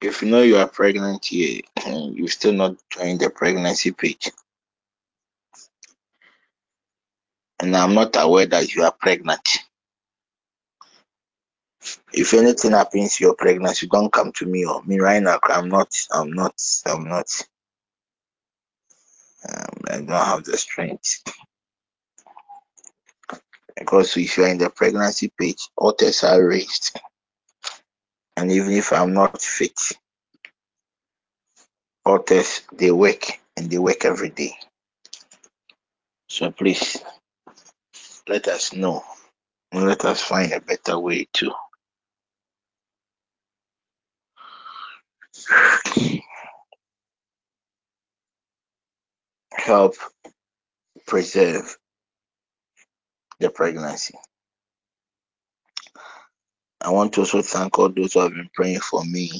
If you know you are pregnant here and you still not join the pregnancy page, and I'm not aware that you are pregnant. If anything happens to your pregnancy, don't come to me or me right now. I'm not. I'm not. I'm not. Um, I don't have the strength because if you are in the pregnancy page, all tests are raised, and even if I'm not fit, all tests they work and they work every day. So please let us know let us find a better way to help preserve the pregnancy. I want to also thank all those who have been praying for me,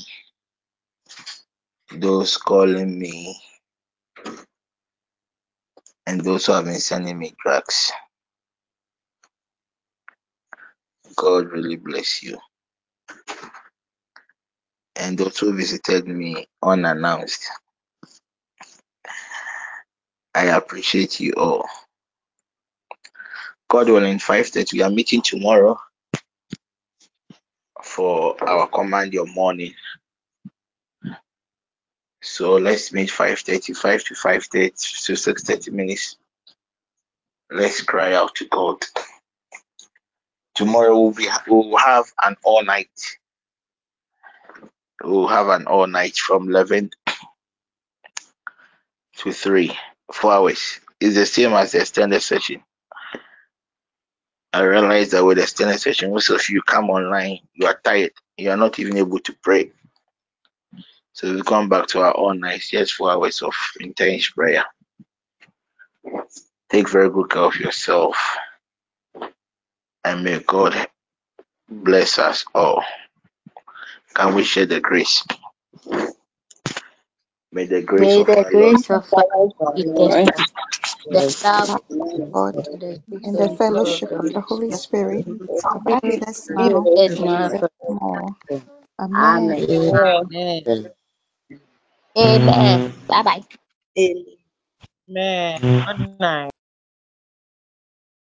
those calling me, and those who have been sending me drugs. God really bless you. And those who visited me unannounced. I appreciate you all. God willing, 5.30, we are meeting tomorrow for our command your morning. So let's meet 5:35 to 5:30 to 6:30 minutes. Let's cry out to God. Tomorrow we'll be we'll have an all night. We'll have an all night from 11 to 3, four hours. It's the same as the extended session. I realize that with the extended session, most of you come online, you are tired, you are not even able to pray. So we come back to our all night, just four hours of intense prayer. Take very good care of yourself, and may God bless us all. Can we share the grace? May the grace May of the our Lord grace of our Lord Jesus Christ, the love Love of God, of and the sweet and the fellowship of the Holy Holy Spirit Spirit us be with us and now and forevermore. Amen. Amen. Amen. Amen. Bye bye. Amen. Good night.